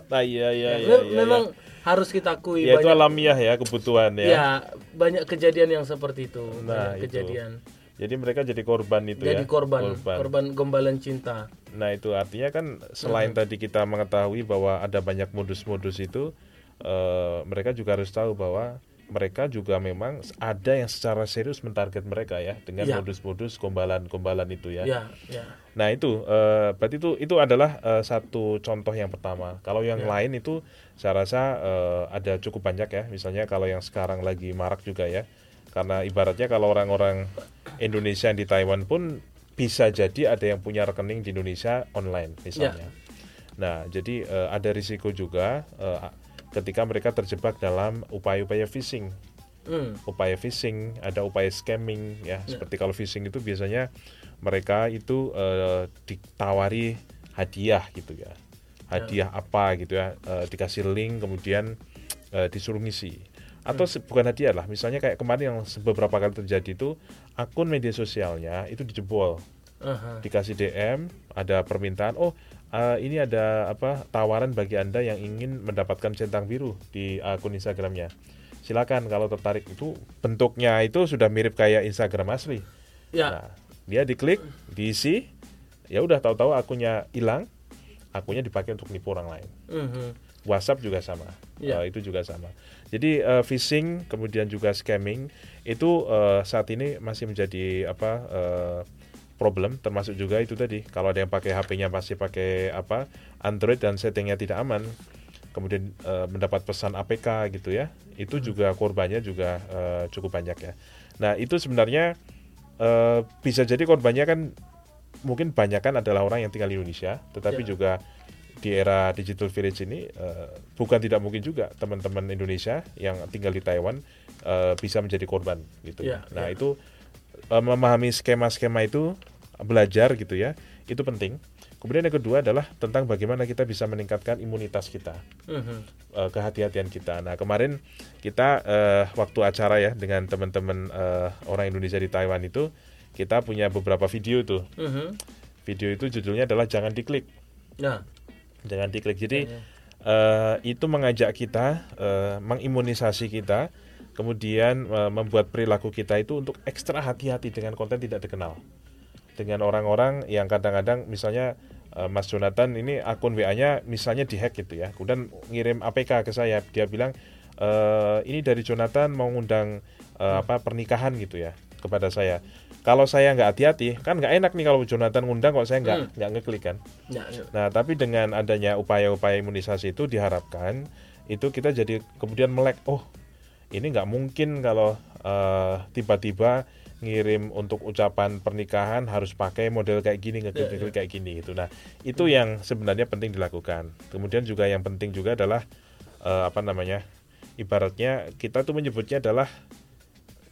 nah, iya iya Ya, iya. iya, memang harus kita akui Ya, itu alamiah ya kebutuhan ya. ya banyak kejadian yang seperti itu, Nah, banyak itu. kejadian. Jadi mereka jadi korban itu Jadi ya. korban, korban gombalan cinta. Nah itu artinya kan selain tadi kita mengetahui bahwa ada banyak modus-modus itu, eh, mereka juga harus tahu bahwa mereka juga memang ada yang secara serius mentarget mereka ya dengan Ya. modus-modus gombalan-gombalan itu ya. Ya, ya. Nah itu eh, berarti itu itu adalah eh, satu contoh yang pertama. Kalau yang Ya. lain itu saya rasa eh, ada cukup banyak ya. Misalnya kalau yang sekarang lagi marak juga ya. Karena ibaratnya kalau orang-orang Indonesia yang di Taiwan pun bisa jadi ada yang punya rekening di Indonesia online misalnya. Nah jadi eh, ada risiko juga eh, ketika mereka terjebak dalam upaya-upaya phishing Hmm. upaya phishing, ada upaya scamming ya. Seperti kalau phishing itu biasanya mereka itu eh, ditawari hadiah gitu ya. Hadiah apa gitu ya, eh, dikasih link kemudian eh, disuruh ngisi. Atau se- bukan hadiah lah, misalnya kayak kemarin yang beberapa kali terjadi itu akun media sosialnya itu dijebol Aha. dikasih DM ada permintaan oh eh, ini ada apa tawaran bagi anda yang ingin mendapatkan centang biru di akun Instagramnya silakan kalau tertarik itu bentuknya itu sudah mirip kayak Instagram asli Ya, nah dia diklik diisi ya udah tahu-tahu akunnya hilang akunnya dipakai untuk nipu orang lain mhm. WhatsApp juga sama, Ya. Eh, itu juga sama. Jadi eh, phishing kemudian juga scamming itu eh, saat ini masih menjadi apa eh, problem, termasuk juga itu tadi kalau ada yang pakai HP-nya masih pakai apa Android dan settingnya tidak aman, kemudian eh, mendapat pesan APK gitu ya, itu juga korbannya juga eh, cukup banyak ya. Nah itu sebenarnya eh, bisa jadi korbannya kan mungkin banyak kan adalah orang yang tinggal di Indonesia, tetapi Ya. juga di era digital village ini eh, bukan tidak mungkin juga teman-teman Indonesia yang tinggal di Taiwan eh, bisa menjadi korban gitu. Ya, nah ya. itu memahami skema-skema itu belajar gitu ya itu penting. Kemudian yang kedua adalah tentang bagaimana kita bisa meningkatkan imunitas kita eh, kehati-hatian kita. Nah kemarin kita eh, waktu acara ya dengan teman-teman eh, orang Indonesia di Taiwan itu kita punya beberapa video tuh Mhm. Video itu judulnya adalah jangan diklik. Nah, Jangan diklik. Jadi eh, itu mengajak kita, eh, mengimunisasi kita, kemudian eh, membuat perilaku kita itu untuk ekstra hati-hati dengan konten tidak dikenal. Dengan orang-orang yang kadang-kadang misalnya eh, Mas Jonathan ini akun WA-nya misalnya dihack gitu ya. Kemudian ngirim APK ke saya, dia bilang eh, ini dari Jonathan mau ngundang eh, apa pernikahan gitu ya kepada saya. Kalau saya nggak hati-hati, kan nggak enak nih kalau Jonathan ngundang kok saya nggak nggak ngeklik kan. ya, ya. Nah, tapi dengan adanya upaya-upaya imunisasi itu diharapkan itu kita jadi kemudian melek, oh ini nggak mungkin kalau eh, tiba-tiba ngirim untuk ucapan pernikahan harus pakai model kayak gini, ngeklik kayak gini gitu. Nah, itu yang sebenarnya penting dilakukan. Kemudian juga yang penting juga adalah eh, apa namanya? Ibaratnya kita tuh menyebutnya adalah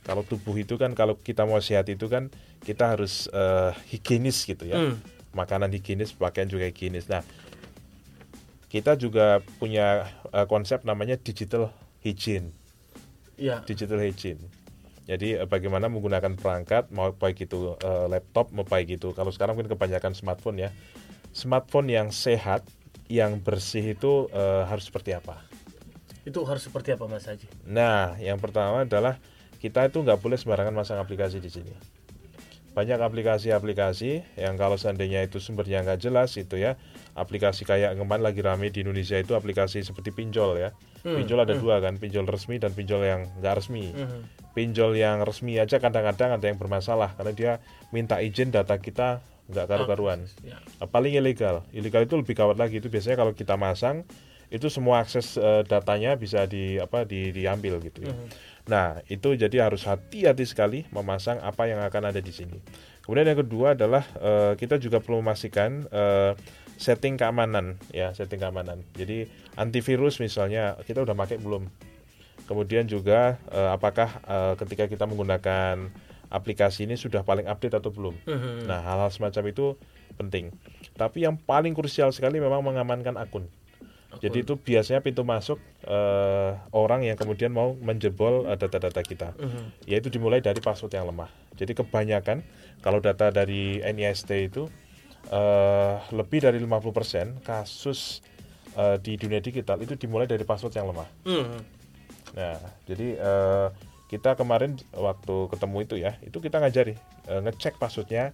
kalau tubuh itu kan kalau kita mau sehat itu kan kita harus eh, higienis gitu ya Hmm. makanan higienis, pakaian juga higienis. Nah, kita juga punya eh, konsep namanya digital hygiene, Ya. digital hygiene. Jadi eh, bagaimana menggunakan perangkat, mau baik itu eh, laptop, mau baik itu kalau sekarang mungkin kebanyakan smartphone ya. Smartphone yang sehat, yang bersih itu eh, harus seperti apa? Itu harus seperti apa Mas Haji? Nah, yang pertama adalah kita itu nggak boleh sembarangan masang aplikasi di sini. Banyak aplikasi-aplikasi yang kalau seandainya itu sumbernya nggak jelas itu ya, aplikasi kayak kemarin lagi rame di Indonesia itu aplikasi seperti pinjol ya. Hmm, Pinjol ada dua kan, pinjol resmi dan pinjol yang nggak resmi. Hmm. Pinjol yang resmi aja kadang-kadang ada yang bermasalah karena dia minta izin data kita nggak karu-karuan. Ya. Nah, paling ilegal. Ilegal itu lebih gawat lagi itu biasanya kalau kita masang itu semua akses eh, datanya bisa di apa di diambil gitu ya. Nah, itu jadi harus hati-hati sekali memasang apa yang akan ada di sini. Kemudian yang kedua adalah eh, kita juga perlu memastikan eh, setting keamanan ya, setting keamanan. Jadi antivirus misalnya kita udah pakai belum? Kemudian juga eh, apakah eh, ketika kita menggunakan aplikasi ini sudah paling update atau belum? Mhm. Nah, hal-hal semacam itu penting. Tapi yang paling krusial sekali memang mengamankan akun. Jadi itu biasanya pintu masuk eh, orang yang kemudian mau menjebol eh, data-data kita. Mhm. Yaitu dimulai dari password yang lemah. Jadi kebanyakan kalau data dari NIST itu eh, lebih dari 50% kasus eh, di dunia digital itu dimulai dari password yang lemah. Mhm. Nah, jadi eh, kita kemarin waktu ketemu itu ya, itu kita ngajari eh, ngecek passwordnya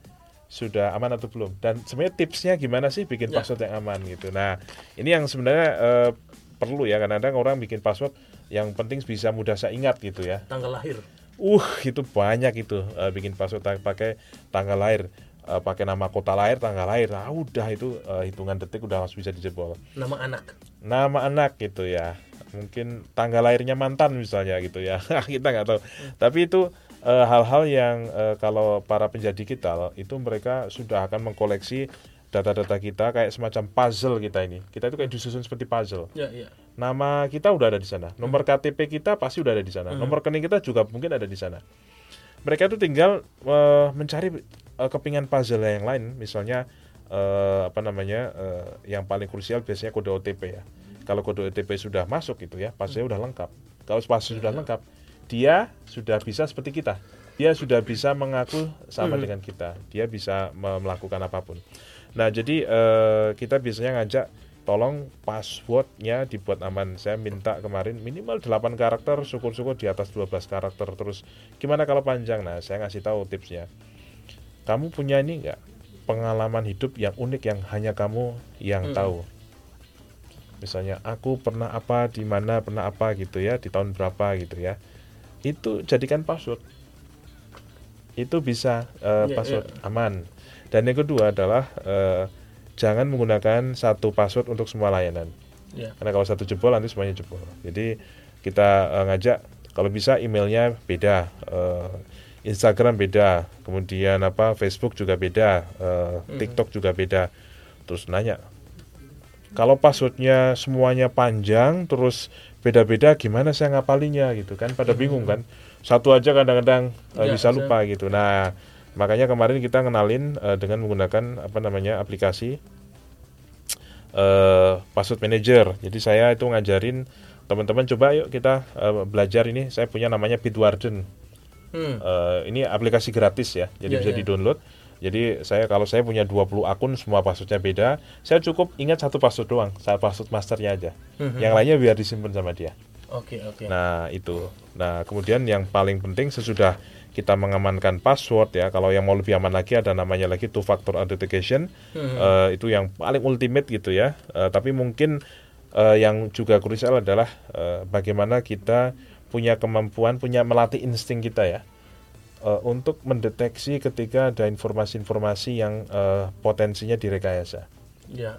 sudah aman atau belum. Dan sebenarnya tipsnya gimana sih bikin Ya. password yang aman gitu. Nah, ini yang sebenarnya eh, perlu ya, kadang-kadang orang bikin password yang penting bisa mudah saya ingat gitu ya. Tanggal lahir. Uh, itu banyak itu eh, bikin password tang- pakai tanggal lahir, eh, pakai nama kota lahir, tanggal lahir. Nah, udah itu eh, hitungan detik udah harus bisa dijebol Nama anak. nama anak gitu ya mungkin tanggal lahirnya mantan misalnya gitu ya kita nggak tahu tapi itu eh, hal-hal yang eh, kalau para penjadi digital itu mereka sudah akan mengkoleksi data-data kita kayak semacam puzzle kita ini. Kita itu kayak disusun seperti puzzle. Ya, ya. nama kita udah ada di sana. Nomor KTP kita pasti udah ada di sana. Nomor rekening kita juga mungkin ada di sana. Mereka itu tinggal eh, mencari eh, kepingan puzzle yang lain. Misalnya eh, apa namanya eh, yang paling krusial biasanya kode OTP ya. Kalau kode OTP sudah masuk gitu ya passwordnya udah lengkap. Kalau password sudah lengkap dia sudah bisa seperti kita. Dia sudah bisa mengaku sama dengan kita. Dia bisa me- melakukan apa pun. Nah jadi eh, kita biasanya ngajak tolong passwordnya dibuat aman. Saya minta kemarin minimal 8 karakter syukur-syukur di atas 12 karakter terus. Gimana kalau panjang? Nah saya ngasih tahu tipsnya. Kamu punya ini enggak pengalaman hidup yang unik yang hanya kamu yang tahu. Misalnya aku pernah apa di mana pernah apa gitu ya di tahun berapa gitu ya itu jadikan password. Itu bisa eh, Iya, password aman. Dan yang kedua adalah eh, jangan menggunakan satu password untuk semua layanan. Ya. karena kalau satu jebol nanti semuanya jebol. Jadi kita eh, ngajak kalau bisa emailnya beda eh, Instagram beda kemudian apa Facebook juga beda eh, TikTok juga beda. Terus nanya kalau passwordnya semuanya panjang terus beda-beda gimana saya ngapalinya gitu kan. Pada bingung kan. Satu aja kadang-kadang Ya, bisa saya- lupa gitu. Nah makanya kemarin kita kenalin eh, dengan menggunakan apa namanya aplikasi eh, password manager. Jadi saya itu ngajarin teman-teman coba yuk kita eh, belajar ini. Saya punya namanya Bitwarden. Hmm. Eh, ini aplikasi gratis ya, jadi Iya, bisa iya. di-download. Jadi saya kalau saya punya 20 akun semua passwordnya beda, saya cukup ingat satu password doang, satu password masternya aja. Mhm. Yang lainnya biar disimpan sama dia. Oke, oke. Nah itu. Nah kemudian yang paling penting sesudah kita mengamankan password ya, kalau yang mau lebih aman lagi ada namanya lagi two factor authentication. Mhm. Eh, itu yang paling ultimate gitu ya. Eh, tapi mungkin eh, yang juga krusial adalah eh, bagaimana kita punya kemampuan, punya melatih insting kita ya eh, untuk mendeteksi ketika ada informasi-informasi yang eh, potensinya direkayasa Ya.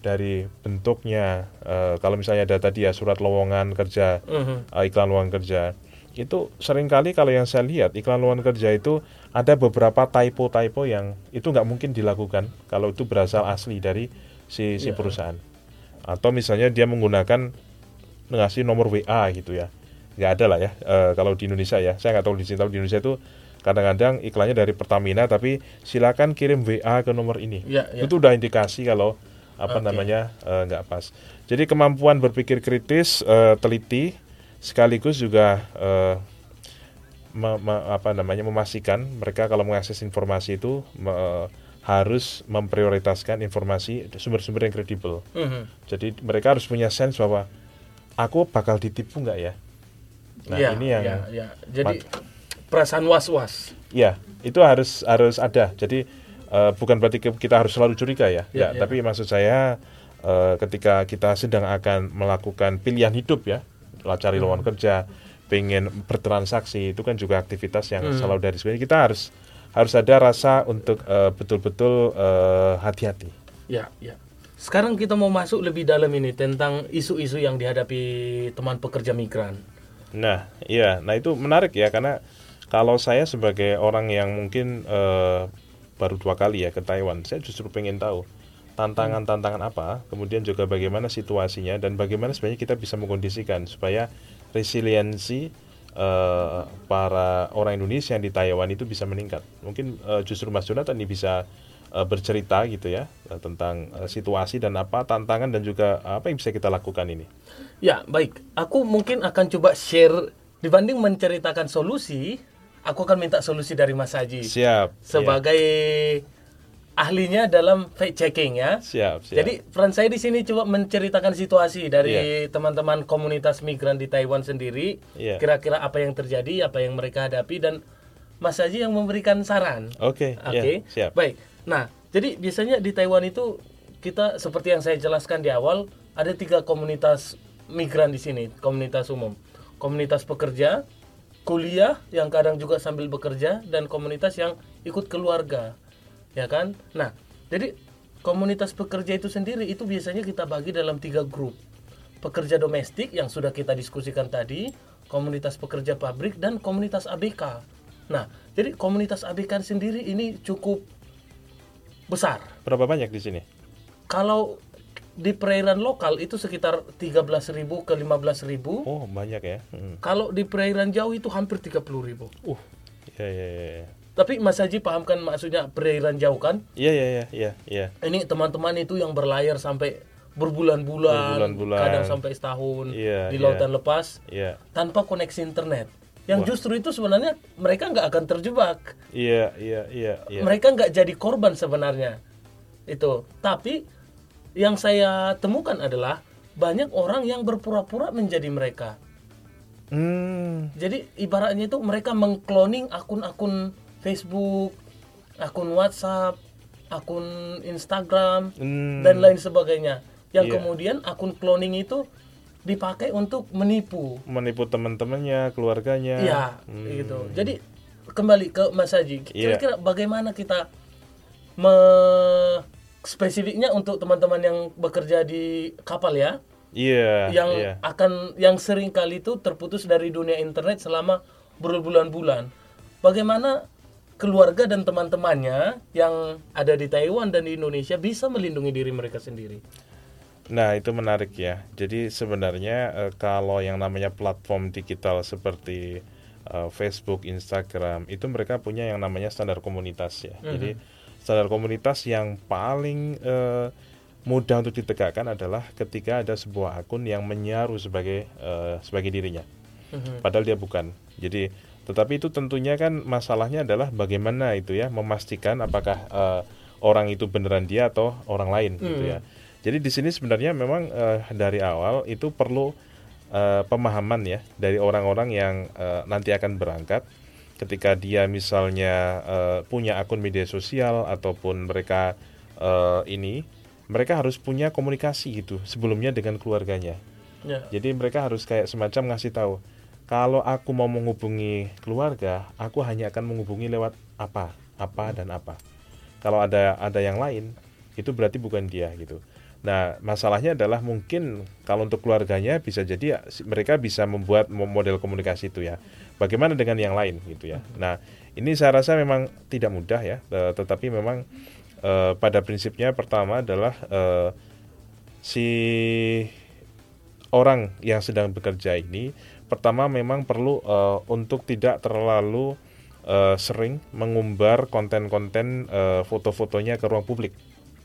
dari bentuknya eh, kalau misalnya ada tadi ya surat lowongan kerja Mhm. eh, iklan lowongan kerja itu sering kali kalau yang saya lihat iklan lowongan kerja itu ada beberapa typo-typo yang itu nggak mungkin dilakukan kalau itu berasal asli dari si si Ya. perusahaan atau misalnya dia menggunakan ngasih nomor WA gitu ya nggak ada lah ya eh, kalau di Indonesia ya saya nggak tahu di sini tapi di Indonesia itu kadang-kadang iklannya dari Pertamina tapi silakan kirim WA ke nomor ini Ya, ya. itu udah indikasi kalau apa Oke. namanya eh, nggak pas. Jadi kemampuan berpikir kritis, eh, teliti, sekaligus juga eh, me- me- apa namanya memastikan mereka kalau mengakses informasi itu me- harus memprioritaskan informasi sumber-sumber yang kredibel. Mhm. Jadi mereka harus punya sense bahwa aku bakal ditipu nggak ya? Nah Ya, ini yang ya, ya. Jadi perasaan was-was. Ya, itu harus harus ada. Jadi eh, bukan berarti kita harus selalu curiga ya. Ya, Ya, ya. tapi maksud saya eh, ketika kita sedang akan melakukan pilihan hidup ya, cari lowongan kerja, pengen bertransaksi, itu kan juga aktivitas yang Hmm. selalu dari sebenarnya kita harus harus ada rasa untuk eh, betul-betul eh, hati-hati. Ya, ya. Sekarang kita mau masuk lebih dalam ini tentang isu-isu yang dihadapi teman pekerja migran. Nah, iya, nah itu menarik ya karena kalau saya sebagai orang yang mungkin eh, baru dua kali ya ke Taiwan, saya justru pengen tahu tantangan-tantangan apa, kemudian juga bagaimana situasinya dan bagaimana sebenarnya kita bisa mengkondisikan supaya resiliensi eh, para orang Indonesia yang di Taiwan itu bisa meningkat. Mungkin eh, justru Mas Jonathan ini bisa bercerita gitu ya tentang situasi dan apa tantangan dan juga apa yang bisa kita lakukan ini. Ya, baik. Aku mungkin akan coba share dibanding menceritakan solusi, aku akan minta solusi dari Mas Haji Siap. iya. sebagai ahlinya dalam fact checking ya. Siap, siap. Jadi peran saya di sini coba menceritakan situasi dari teman-teman komunitas migran di Taiwan sendiri. Iya. Kira-kira apa yang terjadi, apa yang mereka hadapi dan Mas Haji yang memberikan saran. Oke, Oke. ya, siap. Baik. Nah, jadi biasanya di Taiwan itu kita seperti yang saya jelaskan di awal ada tiga komunitas migran di sini, komunitas umum, komunitas pekerja, kuliah yang kadang juga sambil bekerja dan komunitas yang ikut keluarga, ya kan? Nah, jadi komunitas pekerja itu sendiri itu biasanya kita bagi dalam tiga grup, pekerja domestik yang sudah kita diskusikan tadi, komunitas pekerja pabrik dan komunitas ABK. Nah, jadi komunitas ABK sendiri ini cukup besar. Berapa banyak di sini? Kalau di perairan lokal itu sekitar 13.000 ke 15.000. Oh, banyak ya. Hmm. Kalau di perairan jauh itu hampir 30.000. Uh, ya, ya, ya, ya. Tapi Mas Haji pahamkan maksudnya perairan jauh kan? Iya, iya, iya, iya, iya. Ini teman-teman itu yang berlayar sampai berbulan-bulan, Berbulan-bulan. kadang sampai setahun Iya, di iya. lautan lepas Iya, tanpa koneksi internet. Yang justru itu sebenarnya mereka nggak akan terjebak. iya, iya, iya, iya. Mereka nggak jadi korban sebenarnya. Itu. Tapi yang saya temukan adalah banyak orang yang berpura-pura menjadi mereka. Hmm, Jadi ibaratnya itu mereka mengcloning akun-akun Facebook, akun WhatsApp, akun Instagram hmm. dan lain sebagainya. Yang Iya. kemudian akun cloning itu dipakai untuk menipu. menipu teman-temannya, keluarganya. Iya, Hmm. gitu. Jadi kembali ke Mas Haji, Iya. kira-kira bagaimana kita me spesifiknya untuk teman-teman yang bekerja di kapal ya, Iya, yang iya. akan yang sering kali itu terputus dari dunia internet selama berbulan-bulan. Bagaimana keluarga dan teman-temannya yang ada di Taiwan dan di Indonesia bisa melindungi diri mereka sendiri? Nah, itu menarik ya. Jadi sebenarnya eh, kalau yang namanya platform digital seperti eh, Facebook, Instagram, itu mereka punya yang namanya standar komunitas ya. Jadi standar komunitas yang paling eh, mudah untuk ditegakkan adalah ketika ada sebuah akun yang menyaru sebagai eh, sebagai dirinya. Mhm. Padahal dia bukan. Jadi Tetapi itu tentunya kan masalahnya adalah bagaimana itu ya memastikan apakah uh, orang itu beneran dia atau orang lain gitu Hmm. ya. Jadi di sini sebenarnya memang uh, dari awal itu perlu uh, pemahaman ya dari orang-orang yang uh, nanti akan berangkat ketika dia misalnya uh, punya akun media sosial ataupun mereka uh, ini mereka harus punya komunikasi gitu sebelumnya dengan keluarganya. Ya. Jadi mereka harus kayak semacam ngasih tahu kalau aku mau menghubungi keluarga, aku hanya akan menghubungi lewat apa, apa dan apa. Kalau ada ada yang lain, itu berarti bukan dia gitu. Nah, masalahnya adalah mungkin kalau untuk keluarganya bisa jadi ya, mereka bisa membuat mo- model komunikasi itu ya. Bagaimana dengan yang lain gitu ya. Nah, ini saya rasa memang tidak mudah ya, eh, tetapi memang eh, pada prinsipnya pertama adalah eh, si orang yang sedang bekerja ini pertama memang perlu eh, untuk tidak terlalu sering mengumbar konten-konten foto-fotonya ke ruang publik.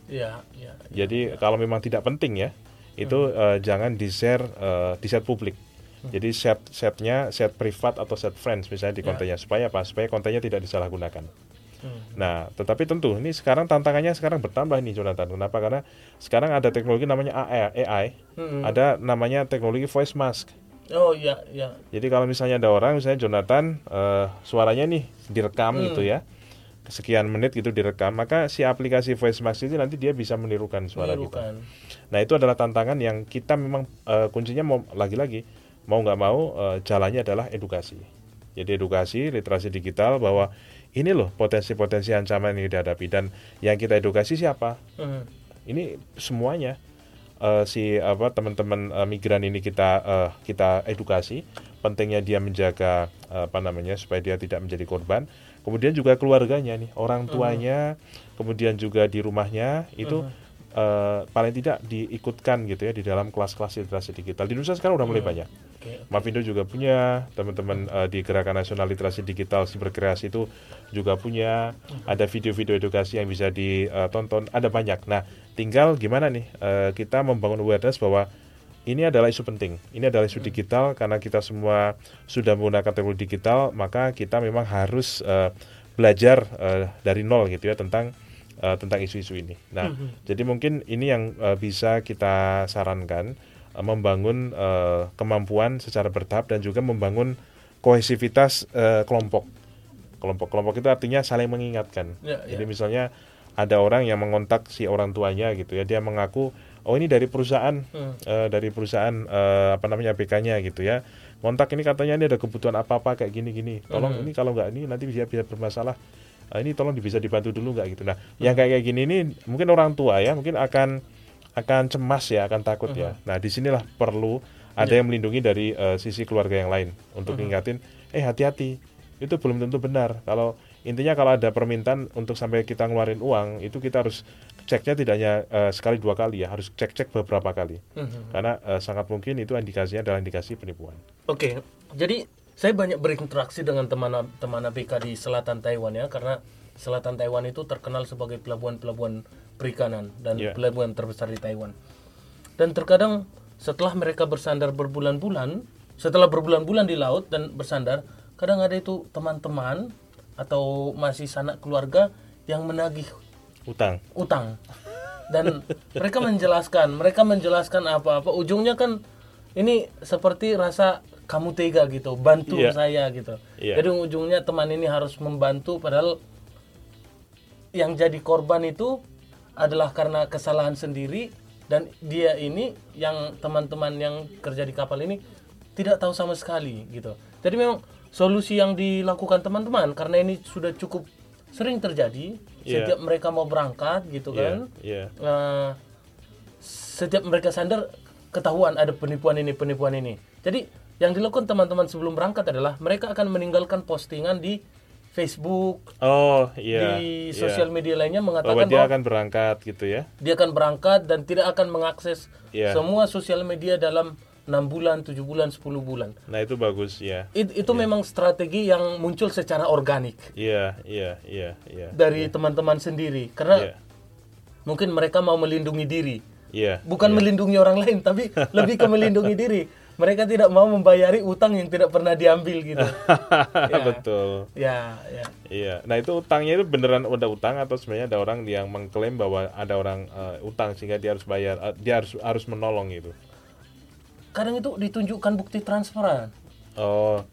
Ya, ya. Jadi kalau memang tidak penting ya, itu eh, jangan di-share eh, di set publik. Jadi set setnya set privat atau set friends misalnya di Ya. kontennya supaya apa? Supaya kontennya tidak disalahgunakan. Hmm. Nah, tetapi tentu ini sekarang tantangannya sekarang bertambah nih Jonathan. Kenapa? Karena sekarang ada teknologi namanya AI, AI Hmm. ada namanya teknologi voice mask. Oh ya, ya. Jadi kalau misalnya ada orang, misalnya Jonathan, eh, suaranya nih direkam Hmm. gitu ya, sekian menit gitu direkam, maka si aplikasi voice mask itu nanti dia bisa menirukan suara kita. Menirukan. Nah itu adalah tantangan yang kita memang eh, kuncinya mau lagi-lagi mau nggak mau eh, jalannya adalah edukasi. Jadi edukasi literasi digital bahwa ini loh potensi-potensi ancaman yang dihadapi dan yang kita edukasi siapa? Hmm. Ini semuanya eh, si apa teman-teman eh, migran ini kita eh, kita edukasi pentingnya dia menjaga apa namanya supaya dia tidak menjadi korban. Kemudian juga keluarganya nih orang tuanya, kemudian juga di rumahnya itu eh, paling tidak diikutkan gitu ya di dalam kelas-kelas literasi digital. Di Indonesia sekarang udah mulai banyak. Oke. Mavindo juga punya, teman-teman eh, di Gerakan Nasional Literasi Digital Siberkreasi itu juga punya, ada video-video edukasi yang bisa ditonton, ada banyak. Nah, tinggal gimana nih eh, kita membangun awareness bahwa ini adalah isu penting, ini adalah isu digital karena kita semua sudah menggunakan teknologi digital, maka kita memang harus eh, belajar eh, dari nol gitu ya tentang eh, tentang isu-isu ini. Nah, jadi mungkin ini yang eh, bisa kita sarankan eh, membangun eh, kemampuan secara bertahap dan juga membangun kohesivitas eh, kelompok. Kelompok-kelompok itu artinya saling mengingatkan. Ya, Jadi ya. misalnya ada orang yang mengontak si orang tuanya gitu ya, dia mengaku oh ini dari perusahaan Hmm. eh, dari perusahaan eh, apa namanya APK-nya gitu ya. Kontak ini katanya ini ada kebutuhan apa-apa kayak gini-gini. Tolong Hmm. ini kalau nggak ini nanti bisa bisa bermasalah. Ah, ini tolong bisa dibantu dulu nggak gitu. Nah, yang kayak kayak gini ini mungkin orang tua ya mungkin akan akan cemas ya, akan takut ya. Nah, di sinilah perlu ada yang melindungi dari eh, sisi keluarga yang lain untuk ngingatin, eh hati-hati, itu belum tentu benar. Kalau intinya kalau ada permintaan untuk sampai kita ngeluarin uang, itu kita harus ceknya tidak hanya eh, sekali dua kali ya, harus cek-cek beberapa kali. Mhm. Karena eh, sangat mungkin itu indikasinya adalah indikasi penipuan. Oke, jadi saya banyak berinteraksi dengan teman-teman ABK di selatan Taiwan ya, karena selatan Taiwan itu terkenal sebagai pelabuhan-pelabuhan perikanan dan Iya. pelabuhan terbesar di Taiwan. Dan terkadang setelah mereka bersandar berbulan-bulan, setelah berbulan-bulan di laut dan bersandar, kadang ada itu teman-teman atau masih sanak keluarga yang menagih Utang. utang dan mereka menjelaskan mereka menjelaskan apa-apa ujungnya kan ini seperti rasa kamu tega gitu bantu Iya. saya gitu Iya. jadi ujungnya teman ini harus membantu padahal yang jadi korban itu adalah karena kesalahan sendiri dan dia ini yang teman-teman yang kerja di kapal ini tidak tahu sama sekali gitu jadi memang solusi yang dilakukan teman-teman karena ini sudah cukup sering terjadi Iya. setiap mereka mau berangkat gitu Iya, kan iya. eh, setiap mereka sadar ketahuan ada penipuan ini penipuan ini jadi yang dilakukan teman-teman sebelum berangkat adalah mereka akan meninggalkan postingan di Facebook Oh, iya. di iya. sosial media lainnya Bahwa mengatakan dia bahwa akan berangkat gitu ya. dia akan berangkat dan tidak akan mengakses Iya. semua sosial media dalam enam bulan, tujuh bulan, 10 bulan. Nah, itu bagus ya. It- itu memang strategi yang muncul secara organik Iya, iya, iya, iya. dari teman-teman sendiri karena Iya. mungkin mereka mau melindungi diri Iya. bukan melindungi orang lain tapi lebih ke melindungi diri mereka tidak mau membayari utang yang tidak pernah diambil gitu. Ya. Betul. Ya, ya. Iya. Nah itu utangnya itu beneran udah utang atau sebenarnya ada orang yang mengklaim bahwa ada orang eh, utang sehingga dia harus bayar, eh, dia harus harus menolong gitu. Kadang itu ditunjukkan bukti transferan. Oh,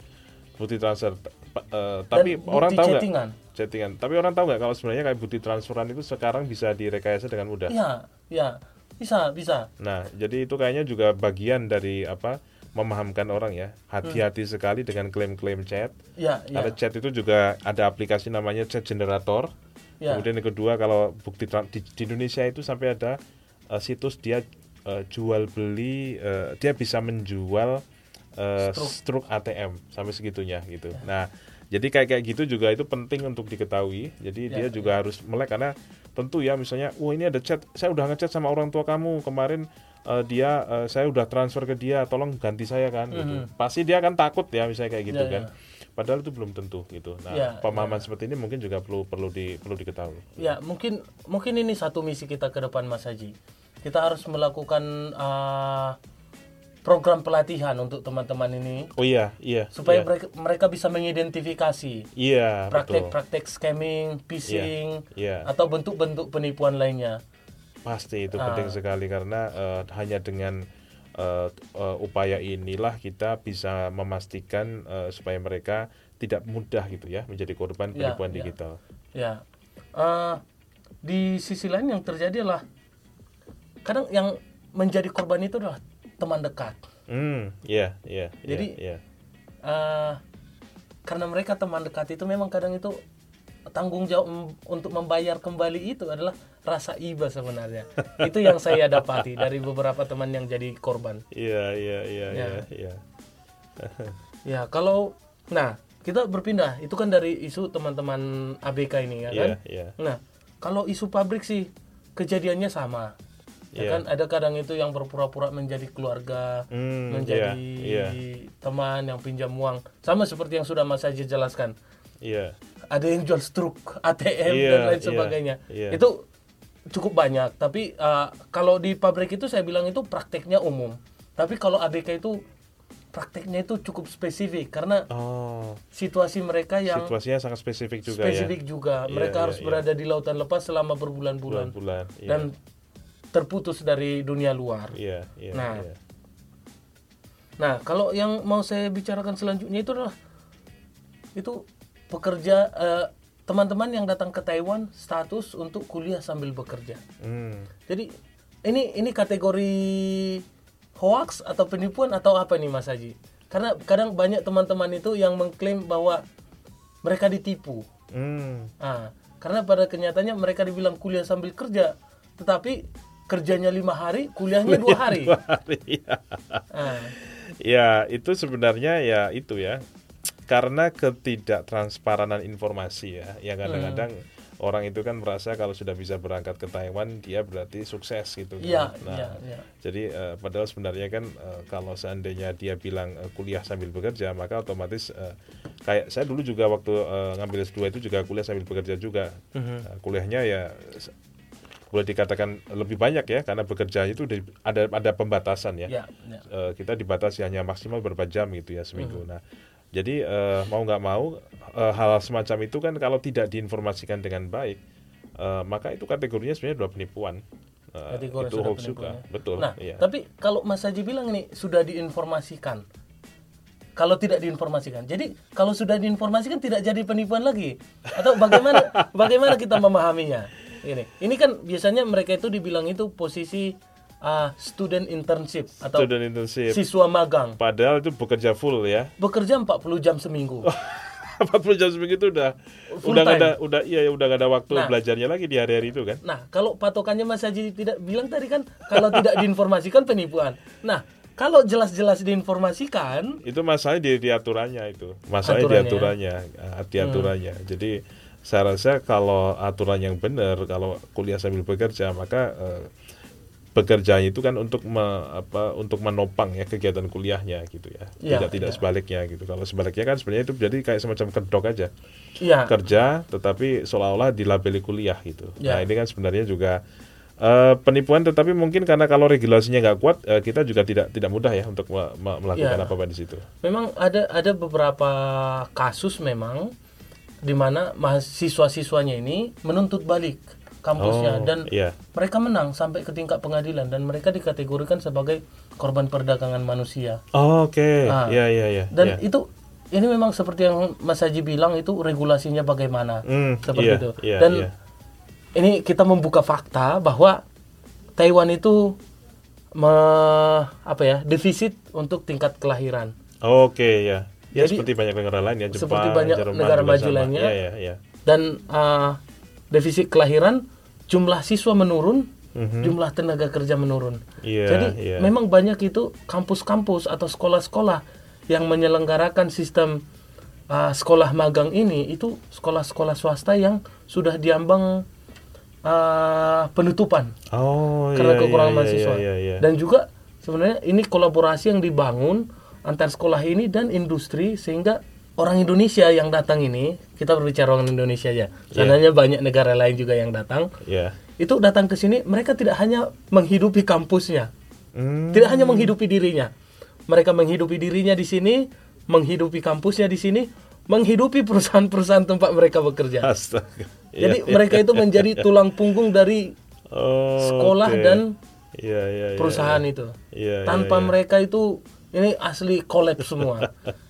bukti transfer. Eh, tapi bukti orang tahu nggak? chattingan. Chattingan. Tapi orang tahu nggak kalau sebenarnya kayak bukti transferan itu sekarang bisa direkayasa dengan mudah. Iya, ya. Bisa, bisa. Nah, jadi itu kayaknya juga bagian dari apa? Memahamkan orang ya. Hati-hati sekali dengan klaim-klaim chat. Ya, Karena ya. chat itu juga ada aplikasi namanya chat generator. Ya. Kemudian yang kedua kalau bukti di, di Indonesia itu sampai ada eh, situs dia eh, jual beli eh, dia bisa menjual eh, Struk. ATM sampai segitunya gitu. Nah, jadi kayak kayak gitu juga itu penting untuk diketahui. Jadi dia juga harus melek karena tentu ya misalnya, wah ini ada chat, saya udah ngechat sama orang tua kamu kemarin eh, dia eh, saya udah transfer ke dia, tolong ganti saya kan gitu. Pasti dia akan takut ya misalnya kayak gitu Ya, kan. Padahal itu belum tentu gitu. Nah, Ya, pemahaman seperti ini mungkin juga perlu perlu di perlu diketahui. Ya, mungkin mungkin ini satu misi kita ke depan Mas Haji. Kita harus melakukan ah, program pelatihan untuk teman-teman ini Oh iya, iya. supaya iya. mereka mereka bisa mengidentifikasi Iya, praktek-praktek scamming, phishing, Iya. atau bentuk-bentuk penipuan lainnya. Pasti itu Ah. penting sekali karena eh, hanya dengan eh, eh, upaya inilah kita bisa memastikan eh, supaya mereka tidak mudah gitu ya menjadi korban Ya, penipuan ya. digital. Ya, Eh, di sisi lain yang terjadi adalah kadang yang menjadi korban itu adalah teman dekat. Hmm, iya, iya, iya, Jadi, iya. Eh, karena mereka teman dekat itu memang kadang itu tanggung jawab untuk membayar kembali itu adalah rasa iba sebenarnya. itu yang saya dapati dari beberapa teman yang jadi korban. Iya, iya, iya, Ya. iya, iya. Ya, kalau nah, kita berpindah itu kan dari isu teman-teman ABK ini ya kan. Iya, iya. Nah, kalau isu pabrik sih kejadiannya sama. Ya Iya. kan ada kadang itu yang berpura-pura menjadi keluarga, Hmm, menjadi iya, iya. teman yang pinjam uang. Sama seperti yang sudah Mas Haji jelaskan. Iya. Ada yang jual struk, ATM Iya, dan lain iya, sebagainya. iya. Itu cukup banyak, tapi uh, kalau di pabrik itu saya bilang itu prakteknya umum. Tapi kalau ABK itu prakteknya itu cukup spesifik karena Oh, situasi mereka yang situasinya sangat spesifik juga spesifik ya. juga. Iya, Mereka iya, harus iya. berada di lautan lepas selama berbulan-bulan Bulan-bulan. Dan terputus dari dunia luar. Iya, iya, Nah. iya. Nah, kalau yang mau saya bicarakan selanjutnya itu adalah itu pekerja eh, teman-teman yang datang ke Taiwan status untuk kuliah sambil bekerja. Hmm. Jadi ini ini kategori hoax atau penipuan atau apa nih Mas Haji? Karena kadang banyak teman-teman itu yang mengklaim bahwa mereka ditipu. Hmm. Ah, karena pada kenyataannya mereka dibilang kuliah sambil kerja, tetapi kerjanya lima hari, kuliahnya dua hari. Iya. Ah, Ya, itu sebenarnya ya itu ya. Karena ketidaktransparan informasi ya, yang kadang-kadang Hmm. orang itu kan merasa kalau sudah bisa berangkat ke Taiwan dia berarti sukses gitu kan. Iya, Nah, iya, iya. jadi eh, padahal sebenarnya kan eh, kalau seandainya dia bilang eh, kuliah sambil bekerja, maka otomatis eh, kayak saya dulu juga waktu eh, ngambil S2 itu juga kuliah sambil bekerja juga. Nah, kuliahnya ya boleh dikatakan lebih banyak ya karena bekerja itu di- ada ada pembatasan ya. Ya, ya. Eh, kita dibatasi hanya maksimal berapa jam gitu ya seminggu. Hmm. Nah, jadi eh, mau nggak mau eh, hal semacam itu kan kalau tidak diinformasikan dengan baik, eh, maka itu kategorinya sebenarnya adalah penipuan. Kategori itu hoax penipuan juga, ya. betul. Nah, iya. tapi kalau Mas Haji bilang ini sudah diinformasikan. Kalau tidak diinformasikan. Jadi kalau sudah diinformasikan tidak jadi penipuan lagi. Atau bagaimana bagaimana kita memahaminya? Ini. Ini kan biasanya mereka itu dibilang itu posisi ah, student internship atau Student internship. siswa magang. Padahal itu bekerja full ya. Bekerja 40 jam seminggu. 40 jam seminggu itu udah Full udah time. ada udah iya ya, udah nggak ada waktu Nah. belajarnya lagi di hari-hari itu kan. Nah, kalau patokannya Mas Haji tidak bilang tadi kan kalau tidak diinformasikan penipuan. Nah, kalau jelas-jelas diinformasikan, Itu masalahnya di, di aturannya itu. Masalahnya di Aturannya. aturannya, ah, di aturannya. Jadi saya rasa kalau aturan yang benar, kalau kuliah sambil bekerja, maka eh, bekerjanya itu kan untuk me- apa untuk menopang ya kegiatan kuliahnya gitu ya. Ya, tidak tidak ya. sebaliknya gitu. Kalau sebaliknya kan sebenarnya itu jadi kayak semacam kedok aja. ya Kerja tetapi seolah-olah dilabeli kuliah gitu. Ya. Nah, ini kan sebenarnya juga eh, penipuan tetapi mungkin karena kalau regulasinya nggak kuat eh, kita juga tidak tidak mudah ya untuk me- me- melakukan Ya. apa-apa di situ. Memang ada ada beberapa kasus memang di mana mahasiswa-siswanya ini menuntut balik kampusnya Oh, dan iya. mereka menang sampai ke tingkat pengadilan dan mereka dikategorikan sebagai korban perdagangan manusia. Oh, Oke, Ah. ya ya ya. Dan ya. itu ini memang seperti yang Mas Haji bilang itu regulasinya bagaimana. Hmm, seperti iya, itu. iya, Dan iya. ini kita membuka fakta bahwa Taiwan itu me- apa ya defisit untuk tingkat kelahiran. Oke ya. Ya Jadi, seperti banyak negara lain ya, Jepang, seperti banyak Jerman negara maju lainnya. Ya ya ya. Dan uh, defisit kelahiran jumlah siswa menurun, Mhm. jumlah tenaga kerja menurun. Iya, Jadi iya. memang banyak itu kampus-kampus atau sekolah-sekolah yang menyelenggarakan sistem uh, sekolah magang ini itu sekolah-sekolah swasta yang sudah diambang uh, penutupan Oh, karena iya, kekurangan iya, mahasiswa. Iya, iya, iya. Dan juga sebenarnya ini kolaborasi yang dibangun antar sekolah ini dan industri sehingga orang Indonesia yang datang ini kita berbicara orang Indonesia ya. Sebenarnya banyak negara lain juga yang datang. Iya. Itu datang ke sini mereka tidak hanya menghidupi kampusnya, Hmm, tidak hanya menghidupi dirinya. Mereka menghidupi dirinya di sini, menghidupi kampusnya di sini, menghidupi perusahaan-perusahaan tempat mereka bekerja. Astaga. Iya, Jadi iya. mereka itu menjadi tulang punggung dari Oh, sekolah oke. dan Iya, iya, iya, perusahaan iya. itu. Iya, Tanpa iya. mereka itu ini asli kolaps semua.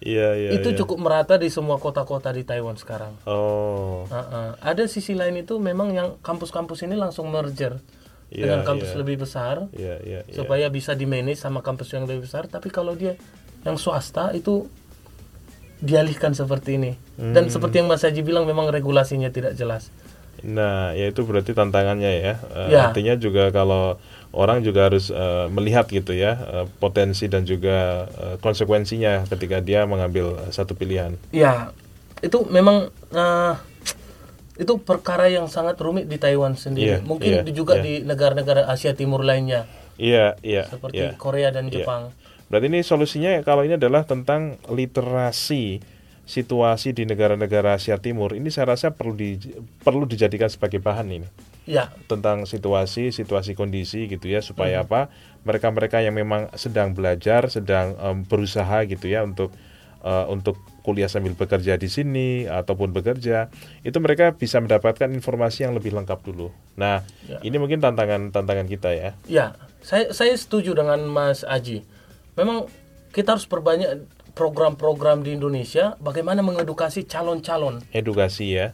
Iya, iya. itu iya. cukup merata di semua kota-kota di Taiwan sekarang. Oh. Uh-uh. Ada sisi lain itu memang yang kampus-kampus ini langsung merger Iya, dengan kampus iya. lebih besar Iya, iya, iya. supaya bisa di manage sama kampus yang lebih besar. Tapi kalau dia yang swasta itu dialihkan seperti ini. Dan Hmm. seperti yang Mas Haji bilang memang regulasinya tidak jelas. Nah, ya itu berarti tantangannya ya. Eh, Ya. Artinya juga kalau orang juga harus eh, melihat gitu ya eh, potensi dan juga eh, konsekuensinya ketika dia mengambil satu pilihan. Ya, itu memang uh, itu perkara yang sangat rumit di Taiwan sendiri. Iya, Mungkin di- juga iya. di negara-negara Asia Timur lainnya Iya, iya, seperti iya. Korea dan Iya. Jepang. Berarti ini solusinya kalau ini adalah tentang literasi situasi di negara-negara Asia Timur. Ini saya rasa perlu di, perlu dijadikan sebagai bahan ini Ya, tentang situasi, situasi kondisi gitu ya supaya Mhm. apa mereka-mereka yang memang sedang belajar, sedang em, berusaha gitu ya untuk eh, untuk kuliah sambil bekerja di sini ataupun bekerja itu mereka bisa mendapatkan informasi yang lebih lengkap dulu. Nah, Ya. ini mungkin tantangan tantangan kita ya. ya. Saya saya setuju dengan Mas Aji. Memang kita harus perbanyak program-program di Indonesia bagaimana mengedukasi calon-calon. edukasi ya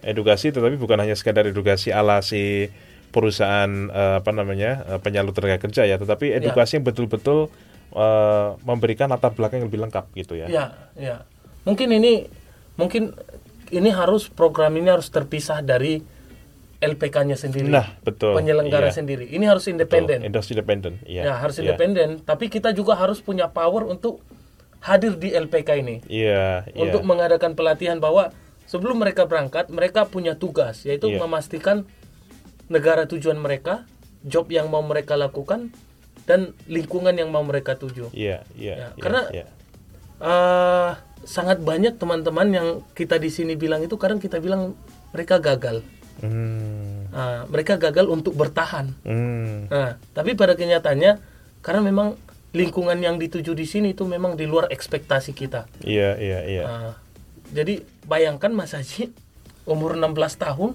edukasi tetapi bukan hanya sekadar edukasi ala si perusahaan eh, apa namanya eh, penyalur tenaga kerja ya tetapi edukasi yang betul-betul eh, memberikan latar belakang yang lebih lengkap gitu ya Ya, ya. Mungkin ini mungkin ini harus program ini harus terpisah dari LPK-nya sendiri. nah betul penyelenggara iya, sendiri. Ini harus independen. industri independen iya Ya, harus iya. independen, tapi kita juga harus punya power untuk hadir di LPK ini iya iya untuk mengadakan pelatihan bahwa sebelum mereka berangkat, mereka punya tugas yaitu Iya. memastikan negara tujuan mereka, job yang mau mereka lakukan dan lingkungan yang mau mereka tuju. iya iya Ya, iya, karena- iya. eh sangat banyak teman-teman yang kita di sini bilang itu kadang kita bilang mereka gagal. Hmm, Ah, mereka gagal untuk bertahan. hmm, Nah, tapi pada kenyataannya karena memang lingkungan yang dituju di sini itu memang di luar ekspektasi kita. iya iya iya Ah, jadi bayangkan Mas Haji umur 16 tahun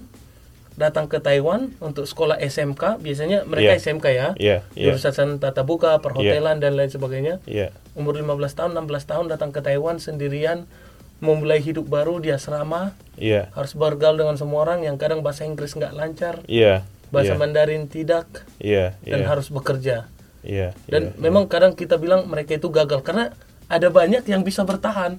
datang ke Taiwan untuk sekolah SMK, biasanya mereka Iya. SMK ya. iya iya Jurusan tata buka, perhotelan dan lain sebagainya. iya Umur 15 tahun, 16 tahun datang ke Taiwan sendirian memulai hidup baru di asrama, iya harus bergaul dengan semua orang yang kadang bahasa Inggris nggak lancar, iya bahasa iya Mandarin tidak iya dan iya harus bekerja. Iya Dan iya, memang kadang kita bilang mereka itu gagal karena ada banyak yang bisa bertahan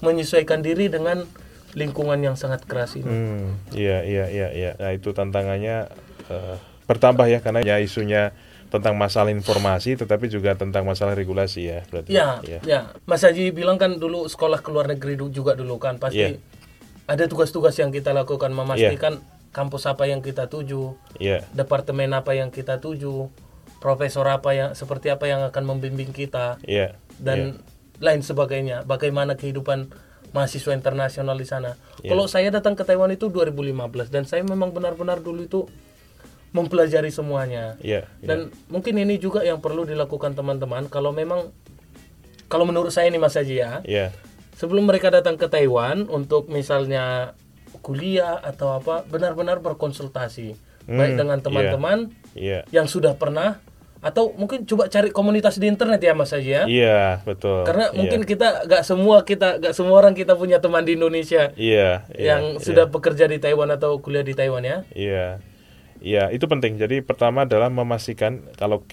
menyesuaikan diri dengan lingkungan yang sangat keras ini. Hmm, iya iya iya iya. Nah, itu tantangannya eh, bertambah ya karena ya isunya tentang masalah informasi tetapi juga tentang masalah regulasi ya berarti. Ya, Iya. ya. Mas Haji bilang kan dulu sekolah ke luar negeri juga dulu kan pasti Iya. ada tugas-tugas yang kita lakukan memastikan kampus apa yang kita tuju, Iya. departemen apa yang kita tuju, profesor apa yang seperti apa yang akan membimbing kita Iya. dan lain sebagainya. Bagaimana kehidupan mahasiswa internasional di sana. Iya. Kalau saya datang ke Taiwan itu 2015 dan saya memang benar-benar dulu itu mempelajari semuanya. Iya. iya. Dan mungkin ini juga yang perlu dilakukan teman-teman kalau memang kalau menurut saya ini Mas Haji ya, Iya. sebelum mereka datang ke Taiwan untuk misalnya kuliah atau apa, benar-benar berkonsultasi baik Hmm, dengan iya. teman-teman Iya. yang sudah pernah atau mungkin coba cari komunitas di internet ya Mas Haji ya. Iya, betul. Karena Iya. mungkin kita gak semua kita gak semua orang kita punya teman di Indonesia Iya, iya, yang iya. sudah bekerja di Taiwan atau kuliah di Taiwan ya. Iya. Iya, itu penting. Jadi pertama adalah memastikan kalau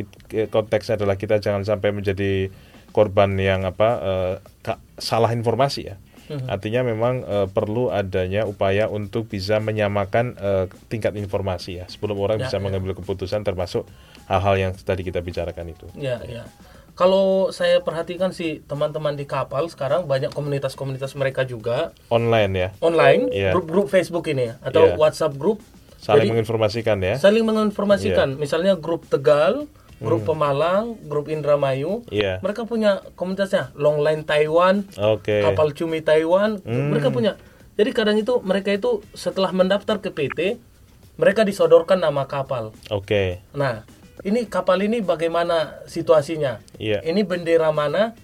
konteksnya adalah kita jangan sampai menjadi korban yang apa eh, ka- salah informasi ya. Mhm. Artinya memang eh, perlu adanya upaya untuk bisa menyamakan eh, tingkat informasi ya sebelum orang Ya, bisa ya. mengambil keputusan termasuk hal-hal yang tadi kita bicarakan itu. Ya, ya. Kalau saya perhatikan sih teman-teman di kapal sekarang banyak komunitas-komunitas mereka juga Online ya, online, Iya. grup-grup Facebook ini ya, atau Iya. WhatsApp grup saling Jadi- menginformasikan ya. saling menginformasikan. Iya. Misalnya grup Tegal, grup Hmm. Pemalang, grup Indramayu, Iya. mereka punya komunitasnya Longline Taiwan, Oke. kapal cumi Taiwan, Hmm. mereka punya. Jadi kadang itu mereka itu setelah mendaftar ke PT, mereka disodorkan nama kapal. Oke. Nah, ini kapal ini bagaimana situasinya? Iya. Ini bendera mana?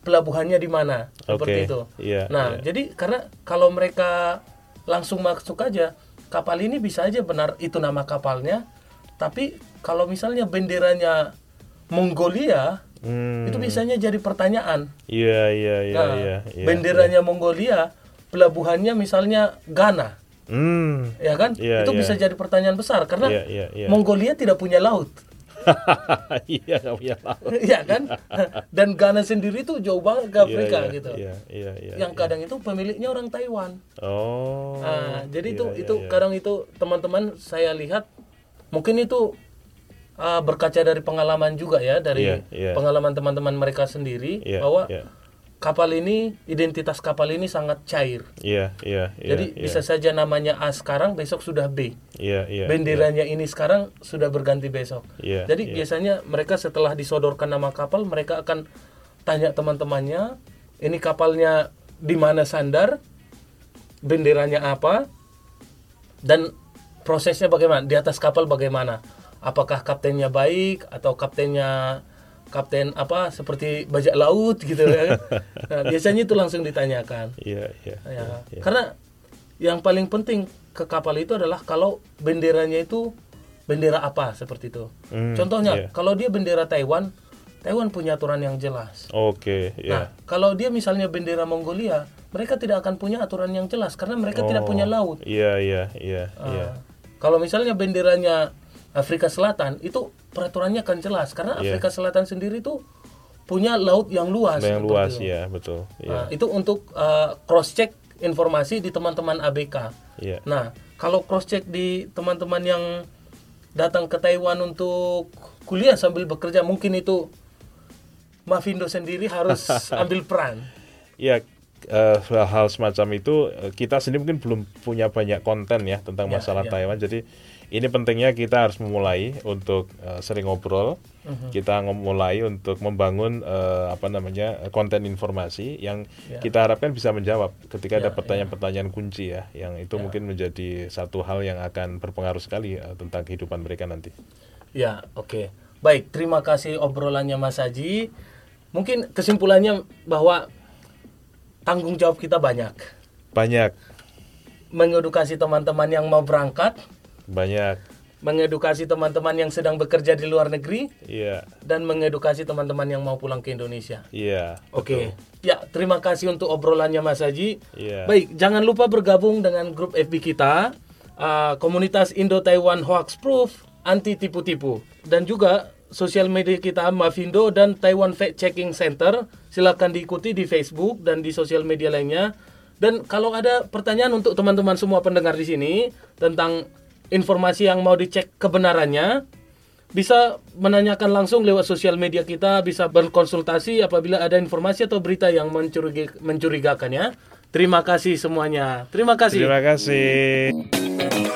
Pelabuhannya di mana? Seperti Oke, itu. iya, nah, iya. jadi karena kalau mereka langsung masuk aja, kapal ini bisa aja benar itu nama kapalnya, tapi kalau misalnya benderanya Mongolia, Hmm. itu biasanya jadi pertanyaan. Iya, iya, iya, Nah, iya. iya, benderanya Mongolia, pelabuhannya misalnya Ghana, Hmm. ya kan? Iya, itu iya. bisa jadi pertanyaan besar karena Iya, iya, iya. Mongolia tidak punya laut. Iya, laut. Iya kan? Dan Ghana sendiri tuh jauh banget ke Afrika Iya, iya, gitu. Iya, iya, iya. yang iya. kadang itu pemiliknya orang Taiwan. Oh. Nah, jadi itu iya, itu iya. kadang itu teman-teman saya lihat mungkin itu uh, berkaca dari pengalaman juga ya dari Iya, iya. pengalaman teman-teman mereka sendiri Iya, bahwa iya. Kapal ini identitas kapal ini sangat cair. Iya, iya, iya. Jadi iya. bisa saja namanya A sekarang besok sudah B. Iya, iya. Benderanya ini sekarang sudah berganti besok. Iya, Jadi iya. biasanya mereka setelah disodorkan nama kapal, mereka akan tanya teman-temannya, ini kapalnya di mana sandar, benderanya apa, dan prosesnya bagaimana, di atas kapal bagaimana, apakah kaptennya baik atau kaptennya kapten apa seperti bajak laut gitu ya. Nah, biasanya itu langsung ditanyakan. Iya, iya. Ya, iya. Karena yang paling penting ke kapal itu adalah kalau benderanya itu bendera apa seperti itu. Hmm, Contohnya iya. kalau dia bendera Taiwan, Taiwan punya aturan yang jelas. Oke, Nah, ya. kalau dia misalnya bendera Mongolia, mereka tidak akan punya aturan yang jelas karena mereka tidak punya laut. Iya, iya, iya, Ah, iya. Kalau misalnya benderanya Afrika Selatan, itu peraturannya akan jelas karena Iya. Afrika Selatan sendiri itu punya laut yang luas. Yang luas itu. ya, betul. Iya. Nah, itu untuk cross check informasi di teman-teman ABK. Iya. Nah, kalau cross check di teman-teman yang datang ke Taiwan untuk kuliah sambil bekerja, mungkin itu Mavindo sendiri harus ambil peran. Ya eh, hal-hal semacam itu eh, kita sendiri mungkin belum punya banyak konten ya tentang Ya, masalah ya. Taiwan. Jadi ini pentingnya kita harus memulai untuk eh, sering ngobrol. Mhm. Kita memulai untuk membangun eh, apa namanya konten informasi yang Ya. kita harapkan bisa menjawab ketika Ya, ada pertanyaan-pertanyaan kunci ya, yang itu mungkin menjadi satu hal yang akan berpengaruh sekali eh, tentang kehidupan mereka nanti. Ya, oke. Baik, terima kasih obrolannya Mas Haji. Mungkin kesimpulannya bahwa tanggung jawab kita banyak. Banyak, Mengedukasi teman-teman yang mau berangkat, banyak, mengedukasi teman-teman yang sedang bekerja di luar negeri, iya, dan mengedukasi teman-teman yang mau pulang ke Indonesia. iya. Oke. Ya, terima kasih untuk obrolannya Mas Haji. Iya. Baik, jangan lupa bergabung dengan grup FB kita, uh, komunitas Indo Taiwan Hoax Proof anti tipu-tipu dan juga sosial media kita Mavindo dan Taiwan Fact Checking Center. Silakan diikuti di Facebook dan di sosial media lainnya. Dan kalau ada pertanyaan untuk teman-teman semua pendengar di sini tentang informasi yang mau dicek kebenarannya, bisa menanyakan langsung lewat sosial media kita, bisa berkonsultasi apabila ada informasi atau berita yang mencuriga- mencurigakan ya. Terima kasih semuanya. Terima kasih. Terima kasih.